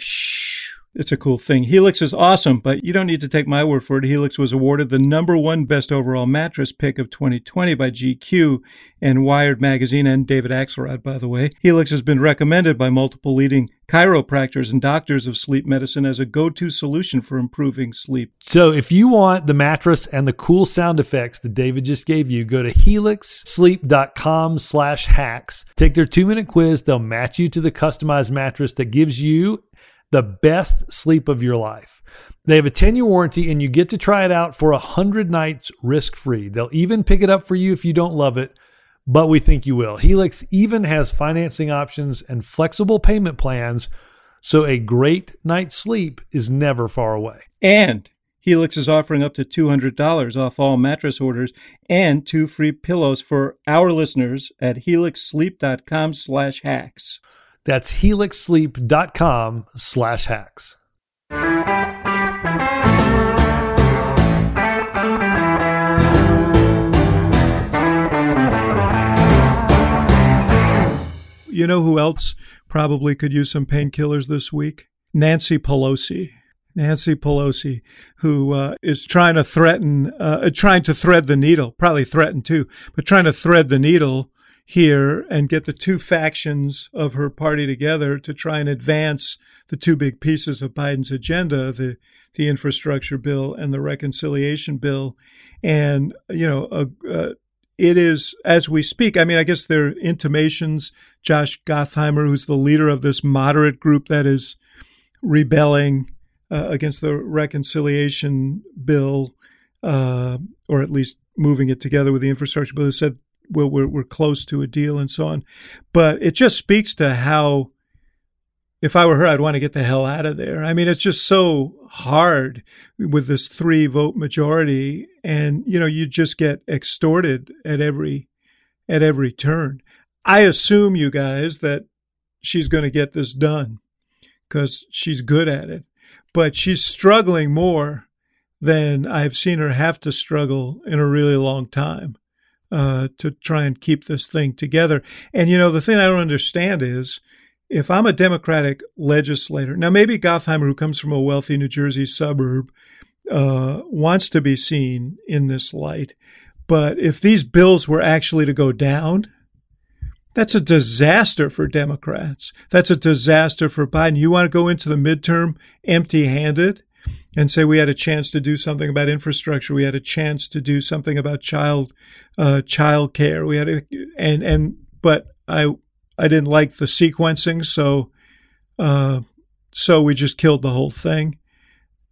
it's a cool thing. Helix is awesome, but you don't need to take my word for it. Helix was awarded the number one best overall mattress pick of 2020 by GQ and Wired Magazine and David Axelrod, by the way. Helix has been recommended by multiple leading chiropractors and doctors of sleep medicine as a go-to solution for improving sleep. So if you want the mattress and the cool sound effects that David just gave you, go to helixsleep.com slash hacks. Take their two-minute quiz. They'll match you to the customized mattress that gives you the best sleep of your life. They have a 10 year warranty and you get to try it out for 100 nights risk free. They'll even pick it up for you if you don't love it, but we think you will. Helix even has financing options and flexible payment plans, so a great night's sleep is never far away. And Helix is offering up to $200 off all mattress orders and two free pillows for our listeners at helixsleep.com slash hacks. That's helixsleep.com slash hacks. You know who else probably could use some painkillers this week? Nancy Pelosi. Nancy Pelosi, who uh, is trying to threaten, uh, trying to thread the needle, probably threatened too, but trying to thread the needle here and get the two factions of her party together to try and advance the two big pieces of Biden's agenda, the the infrastructure bill and the reconciliation bill. And you know, uh, uh, it is as we speak. I mean, I guess there are intimations. Josh Gottheimer, who's the leader of this moderate group that is rebelling uh, against the reconciliation bill, uh, or at least moving it together with the infrastructure bill, said well, we're, we're close to a deal and so on. But it just speaks to how, if I were her, I'd want to get the hell out of there. I mean, it's just so hard with this three vote majority, and you know, you just get extorted at every at every turn. I assume you guys that she's going to get this done because she's good at it, but she's struggling more than I've seen her have to struggle in a really long time uh, to try and keep this thing together. And, you know, the thing I don't understand is if I'm a Democratic legislator, now maybe Gottheimer, who comes from a wealthy New Jersey suburb, uh, wants to be seen in this light. But if these bills were actually to go down, that's a disaster for Democrats. That's a disaster for Biden. You want to go into the midterm empty handed? And say we had a chance to do something about infrastructure. We had a chance to do something about child uh, child care. We had a, and and but I I didn't like the sequencing, so uh, so we just killed the whole thing.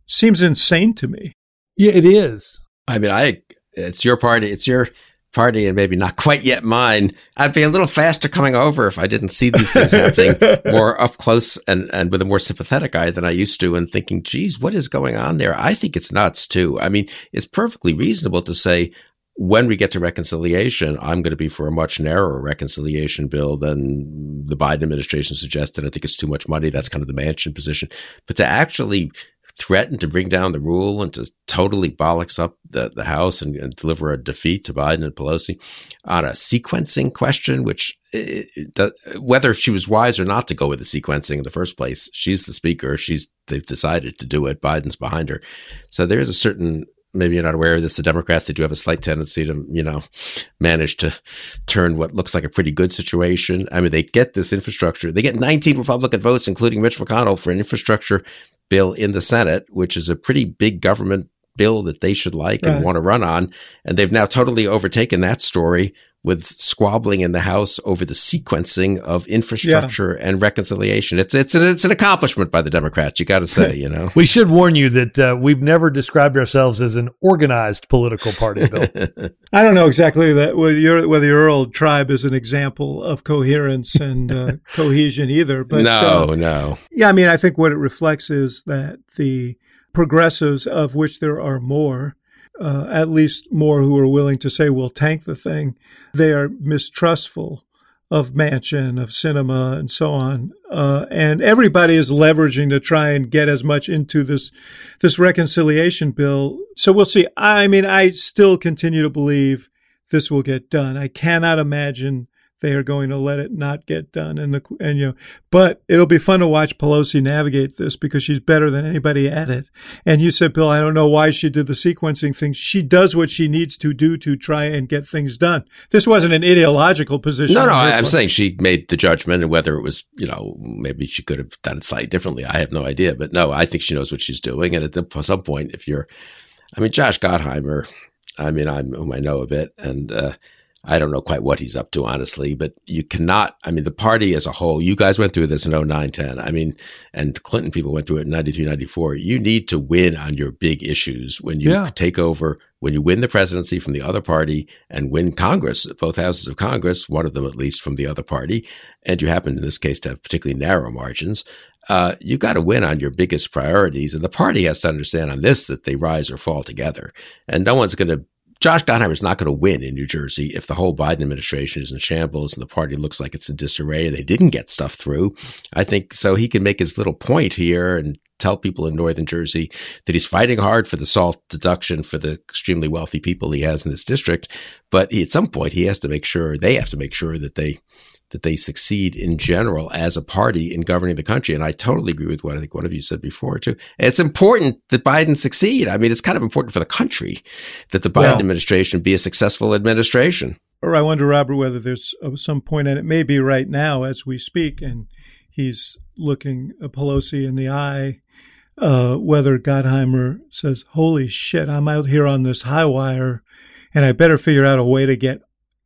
Seems insane to me. Yeah, it is. I mean, I it's your party. It's your party and maybe not quite yet mine, I'd be a little faster coming over if I didn't see these things happening more up close and, and with a more sympathetic eye than I used to and thinking, geez, what is going on there? I think it's nuts too. I mean, it's perfectly reasonable to say, when we get to reconciliation, I'm going to be for a much narrower reconciliation bill than the Biden administration suggested. I think it's too much money. That's kind of the Manchin position. But to actually threatened to bring down the rule and to totally bollocks up the, the House and, and deliver a defeat to Biden and Pelosi on a sequencing question, which it, it, whether she was wise or not to go with the sequencing in the first place, she's the speaker. She's they've decided to do it. Biden's behind her, so there is a certain maybe you're not aware of this. The Democrats, they do have a slight tendency to, you know, manage to turn what looks like a pretty good situation. I mean, they get this infrastructure. They get 19 Republican votes, including Mitch McConnell, for an infrastructure bill in the Senate, which is a pretty big government bill that they should like right. and want to run on. And they've now totally overtaken that story with squabbling in the House over the sequencing of infrastructure yeah. and reconciliation. It's it's an, it's an accomplishment by the Democrats. You got to say, you know. we should warn you that uh, we've never described ourselves as an organized political party. Bill, I don't know exactly that whether your whether your old tribe is an example of coherence and uh, cohesion either. But no, uh, no. Yeah, I mean, I think what it reflects is that the progressives, of which there are more, uh, at least more who are willing to say we'll tank the thing. They are mistrustful of Manchin, of Sinema, and so on. Uh, and everybody is leveraging to try and get as much into this this reconciliation bill. So we'll see. I mean, I still continue to believe this will get done. I cannot imagine they are going to let it not get done. And the and you know, but it'll be fun to watch Pelosi navigate this because she's better than anybody at it. And you said, Bill, I don't know why she did the sequencing thing. She does what she needs to do to try and get things done. This wasn't an ideological position. No, no, I'm point. saying she made the judgment, and whether it was, you know, maybe she could have done it slightly differently. I have no idea, but no, I think she knows what she's doing. And at the, some point, if you're, I mean, Josh Gottheimer, I mean, I'm whom I know a bit, and. uh I don't know quite what he's up to, honestly, but you cannot, I mean, the party as a whole, you guys went through this in 09, 10. I mean, and Clinton people went through it in 93, 94. You need to win on your big issues when you yeah. take over, when you win the presidency from the other party and win Congress, both houses of Congress, one of them at least from the other party. And you happen in this case to have particularly narrow margins. Uh, you got to win on your biggest priorities. And the party has to understand on this that they rise or fall together. And no one's going to Josh Gottheimer is not going to win in New Jersey if the whole Biden administration is in shambles and the party looks like it's in disarray and they didn't get stuff through. I think so he can make his little point here and tell people in northern Jersey that he's fighting hard for the SALT deduction for the extremely wealthy people he has in his district. But at some point, he has to make sure they have to make sure that they that they succeed in general as a party in governing the country. And I totally agree with what I think one of you said before too. It's important that Biden succeed. I mean, it's kind of important for the country that the Biden well, administration be a successful administration. Or I wonder, Robert, whether there's uh, some point, and it may be right now as we speak, and he's looking Pelosi in the eye, uh, whether Gottheimer says, "Holy shit, I'm out here on this high wire, and I better figure out a way to get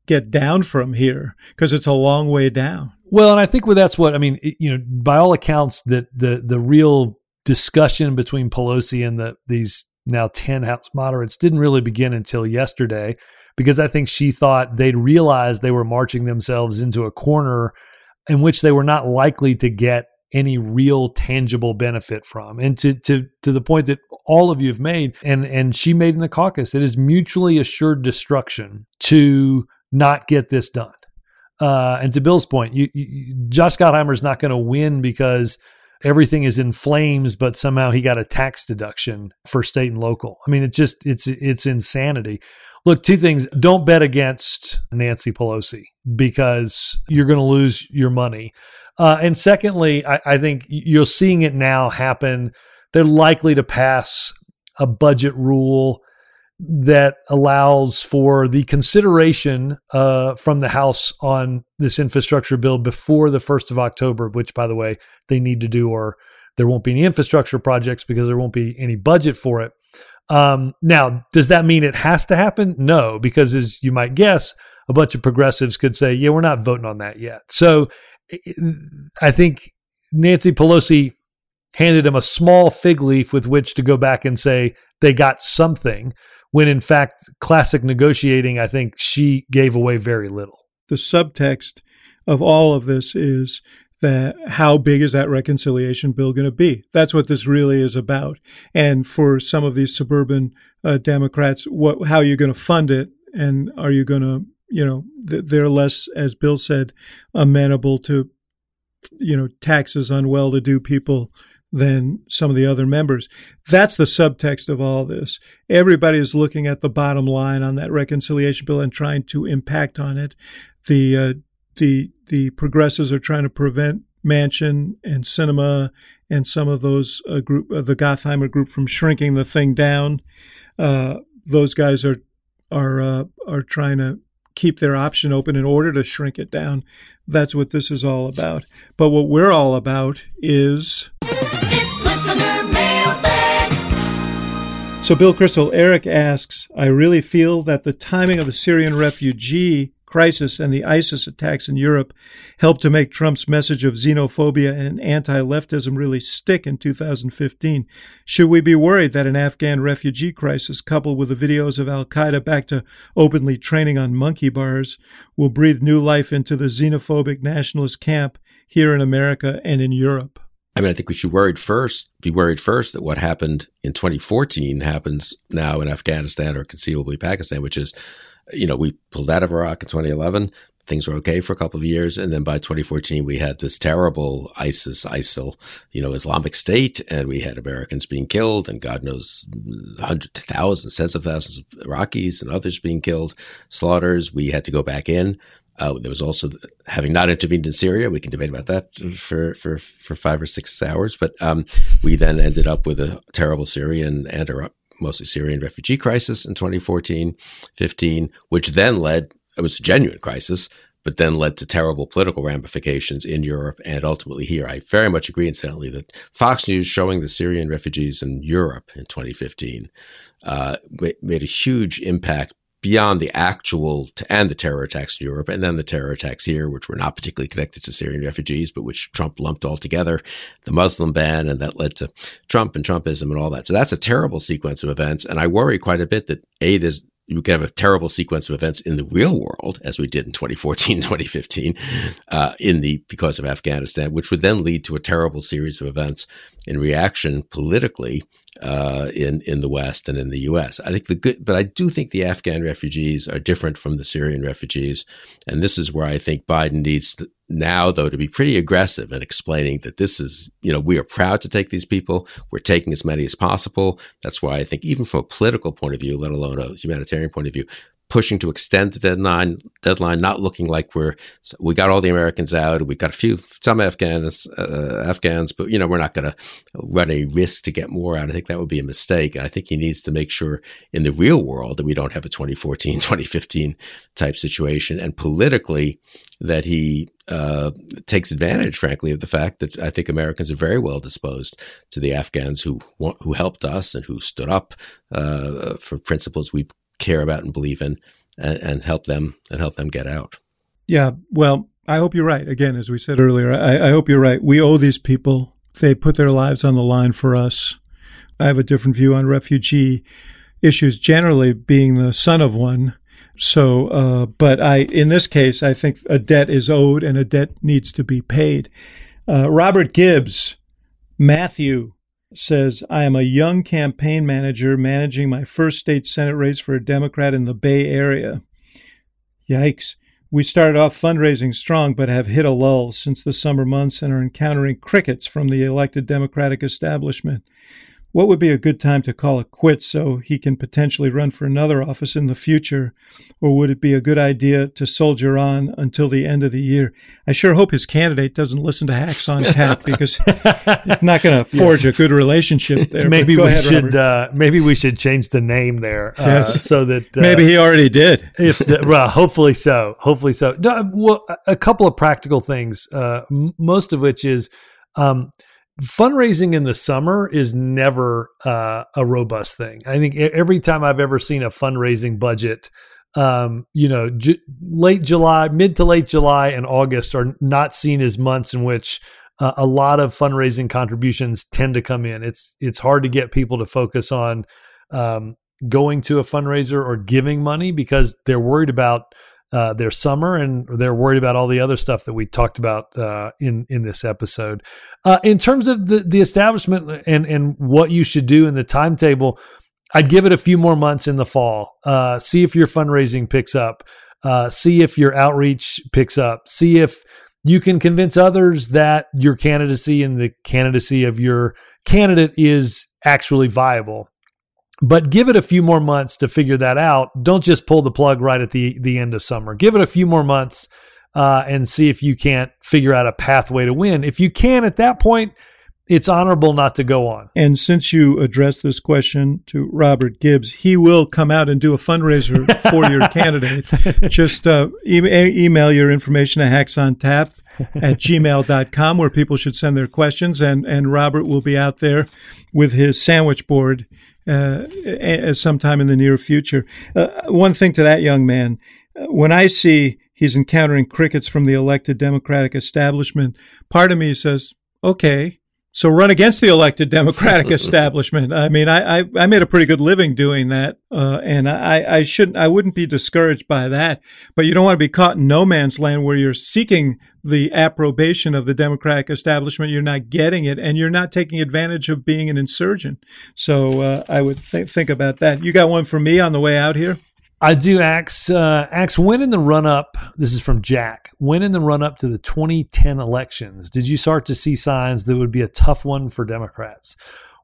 get down from here because it's a long way down." Well, and I think that's what I mean. You know, by all accounts, that the the real discussion between Pelosi and the these now ten House moderates didn't really begin until yesterday because I think she thought they'd realized they were marching themselves into a corner in which they were not likely to get any real tangible benefit from. And to to to the point that all of you have made and and she made in the caucus, it is mutually assured destruction to not get this done. Uh, and to Bill's point, you, you, Josh Gottheimer is not going to win because everything is in flames, but somehow he got a tax deduction for state and local. I mean, it's just it's it's insanity. Look, two things. Don't bet against Nancy Pelosi because you're going to lose your money. Uh, and secondly, I, I think you're seeing it now happen. They're likely to pass a budget rule that allows for the consideration uh, from the House on this infrastructure bill before the 1st of October, which, by the way, they need to do, or there won't be any infrastructure projects because there won't be any budget for it. Um, now, does that mean it has to happen? No, because as you might guess, a bunch of progressives could say, yeah, we're not voting on that yet. So I think Nancy Pelosi handed him a small fig leaf with which to go back and say they got something, when in fact, classic negotiating, I think she gave away very little. The subtext of all of this is that how big is that reconciliation bill going to be? That's what this really is about. And for some of these suburban uh, Democrats, what, how are you going to fund it? And are you going to, you know, they're less, as Bill said, amenable to, you know, taxes on well-to-do people than some of the other members. That's the subtext of all this. Everybody is looking at the bottom line on that reconciliation bill and trying to impact on it. The uh, the the progressives are trying to prevent Manchin and Sinema and some of those uh, group, uh, the Gottheimer group, from shrinking the thing down. Uh, those guys are are uh, are trying to keep their option open in order to shrink it down. That's what this is all about. But what we're all about is. So, Bill Kristol, Eric asks, I really feel that the timing of the Syrian refugee crisis and the ISIS attacks in Europe helped to make Trump's message of xenophobia and anti leftism really stick in 2015. Should we be worried that an Afghan refugee crisis, coupled with the videos of Al Qaeda back to openly training on monkey bars, will breathe new life into the xenophobic nationalist camp here in America and in Europe? I mean, I think we should worried first, be worried first that what happened in 2014 happens now in Afghanistan or conceivably Pakistan, which is you know, we pulled out of Iraq in 2011. Things were okay for a couple of years. And then by 2014, we had this terrible ISIS, ISIL, you know, Islamic State, and we had Americans being killed, and God knows, hundreds, thousands, tens of thousands of Iraqis and others being killed, slaughters. We had to go back in. Uh, there was also having not intervened in Syria. We can debate about that for for for five or six hours. But um, we then ended up with a terrible Syrian and Iraq, mostly Syrian refugee crisis in 2014, 15, which then led, it was a genuine crisis, but then led to terrible political ramifications in Europe and ultimately here. I very much agree, incidentally, that Fox News showing the Syrian refugees in Europe in 2015 uh, made a huge impact beyond the actual and the terror attacks in Europe and then the terror attacks here, which were not particularly connected to Syrian refugees, but which Trump lumped all together, the Muslim ban, and that led to Trump and Trumpism and all that. So that's a terrible sequence of events. And I worry quite a bit that A, there's you can have a terrible sequence of events in the real world, as we did in 2014, 2015, uh, in the because of Afghanistan, which would then lead to a terrible series of events in reaction politically uh, in in the West and in the U.S. I think the good, but I do think the Afghan refugees are different from the Syrian refugees, and this is where I think Biden needs to now, though, to be pretty aggressive in explaining that this is, you know, we are proud to take these people. We're taking as many as possible. That's why I think, even from a political point of view, let alone a humanitarian point of view, pushing to extend the deadline, deadline, not looking like we're we got all the Americans out. We got a few some Afghans, uh, Afghans, but you know we're not going to run a risk to get more out. I think that would be a mistake. And I think he needs to make sure in the real world that we don't have a 2014, 2015 type situation, and politically that he uh, takes advantage, frankly, of the fact that I think Americans are very well disposed to the Afghans who who helped us and who stood up uh, for principles we care about and believe in and, and help them and help them get out. Yeah, well, I hope you're right. Again, as we said earlier, I, I, hope you're right. We owe these people. They put their lives on the line for us. I have a different view on refugee issues generally being the son of one. So, uh, but I, in this case, I think a debt is owed and a debt needs to be paid. Uh, Robert Gibbs, Matthew, says, I am a young campaign manager managing my first state Senate race for a Democrat in the Bay Area. Yikes. We started off fundraising strong, but have hit a lull since the summer months and are encountering crickets from the elected Democratic establishment. What would be a good time to call it quits so he can potentially run for another office in the future? Or would it be a good idea to soldier on until the end of the year? I sure hope his candidate doesn't listen to Hacks on Tap because it's not going to forge yeah. a good relationship there. Maybe we ahead, should uh, maybe we should change the name there uh, yes. so that uh, maybe he already did. if the, well, hopefully so. Hopefully so. No, well, a couple of practical things, uh, most of which is. Um, fundraising in the summer is never uh, a robust thing. I think every time I've ever seen a fundraising budget, um, you know, j- late July, mid to late July and August are not seen as months in which uh, a lot of fundraising contributions tend to come in. It's it's hard to get people to focus on um, going to a fundraiser or giving money because they're worried about uh, their summer, and they're worried about all the other stuff that we talked about uh, in in this episode. Uh, in terms of the the establishment and and what you should do in the timetable, I'd give it a few more months in the fall. Uh, see if your fundraising picks up. Uh, see if your outreach picks up. See if you can convince others that your candidacy and the candidacy of your candidate is actually viable but give it a few more months to figure that out. Don't just pull the plug right at the the end of summer. Give it a few more months uh, and see if you can't figure out a pathway to win. If you can, at that point, it's honorable not to go on. And since you addressed this question to Robert Gibbs, he will come out and do a fundraiser for your candidate. Just uh, e- email your information to hacksontap at gmail.com where people should send their questions. And, and Robert will be out there with his sandwich board uh, sometime in the near future. Uh, one thing to that young man, uh, when I see he's encountering crickets from the elected Democratic establishment, part of me says, okay, so run against the elected Democratic establishment. I mean, I, I, I, made a pretty good living doing that, uh, and I, I shouldn't, I wouldn't be discouraged by that. But you don't want to be caught in no man's land where you're seeking the approbation of the Democratic establishment. You're not getting it, and you're not taking advantage of being an insurgent. So uh, I would th- think about that. You got one for me on the way out here. I do, Axe. Uh, Axe, when in the run up, this is from Jack, when in the run up to the 2010 elections, did you start to see signs that would be a tough one for Democrats?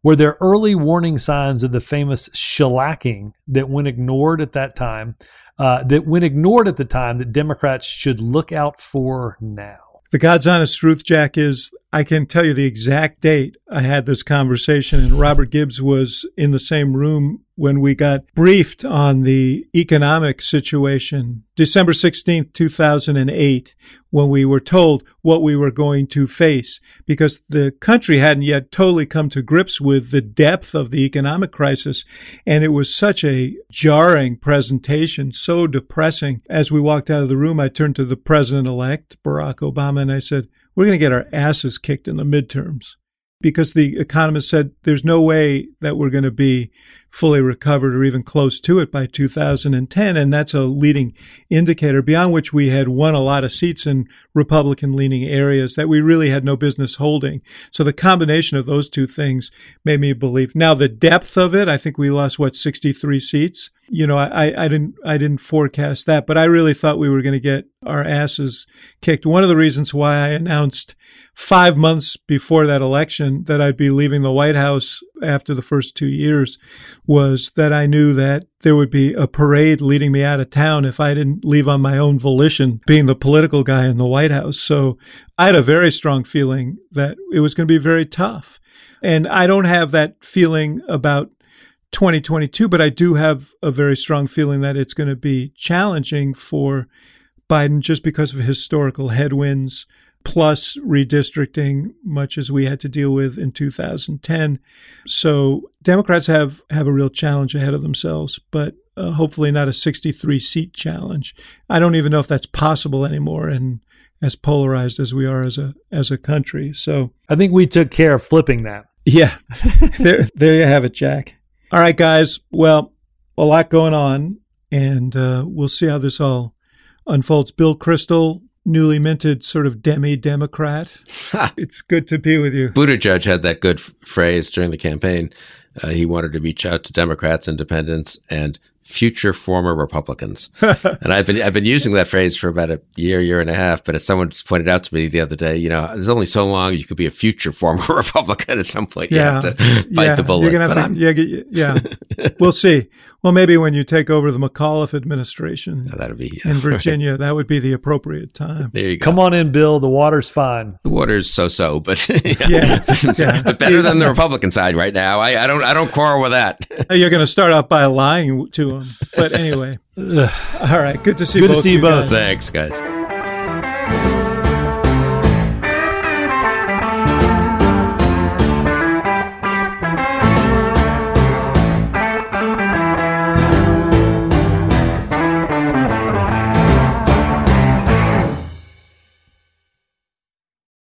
Were there early warning signs of the famous shellacking that, when ignored at that time, uh, that when ignored at the time, that Democrats should look out for now? The God's honest truth, Jack, is I can tell you the exact date I had this conversation, and Robert Gibbs was in the same room when we got briefed on the economic situation. December 16th, 2008, when we were told what we were going to face, because the country hadn't yet totally come to grips with the depth of the economic crisis. And it was such a jarring presentation, so depressing. As we walked out of the room, I turned to the president elect, Barack Obama, and I said, we're going to get our asses kicked in the midterms because the economists said there's no way that we're going to be fully recovered or even close to it by 2010. And that's a leading indicator beyond which we had won a lot of seats in Republican leaning areas that we really had no business holding. So the combination of those two things made me believe. Now, the depth of it, I think we lost, what, 63 seats? You know, I, I didn't I didn't forecast that, but I really thought we were going to get our asses kicked. One of the reasons why I announced five months before that election that I'd be leaving the White House after the first two years was that I knew that there would be a parade leading me out of town if I didn't leave on my own volition, being the political guy in the White House. So I had a very strong feeling that it was going to be very tough. And I don't have that feeling about 2022, but I do have a very strong feeling that it's going to be challenging for Biden just because of historical headwinds, plus redistricting, much as we had to deal with in 2010. So Democrats have, have a real challenge ahead of themselves, but uh, hopefully not a 63 seat challenge. I don't even know if that's possible anymore. And as polarized as we are as a as a country. So I think we took care of flipping that. Yeah. there there you have it, Jack. All right, guys. Well, a lot going on, and uh, we'll see how this all unfolds. Bill Kristol, newly minted sort of demi Democrat. it's good to be with you. Buttigieg had that good f- phrase during the campaign. Uh, he wanted to reach out to Democrats, independents, and future former Republicans. and I've been I've been using that phrase for about a year, year and a half. But as someone pointed out to me the other day, you know, there's only so long you could be a future former Republican. At some point, yeah. you have to bite yeah. the bullet. You're gonna have to, yeah, yeah. we'll see. Well, maybe when you take over the McAuliffe administration oh, that'd be in Virginia, that would be the appropriate time. There you go. Come on in, Bill. The water's fine. The water's so-so, but yeah, yeah. but better than the Republican side right now. I, I don't I don't quarrel with that. You're going to start off by lying to him, but anyway. All right. Good to see. Good both to see you both. guys. Thanks, guys.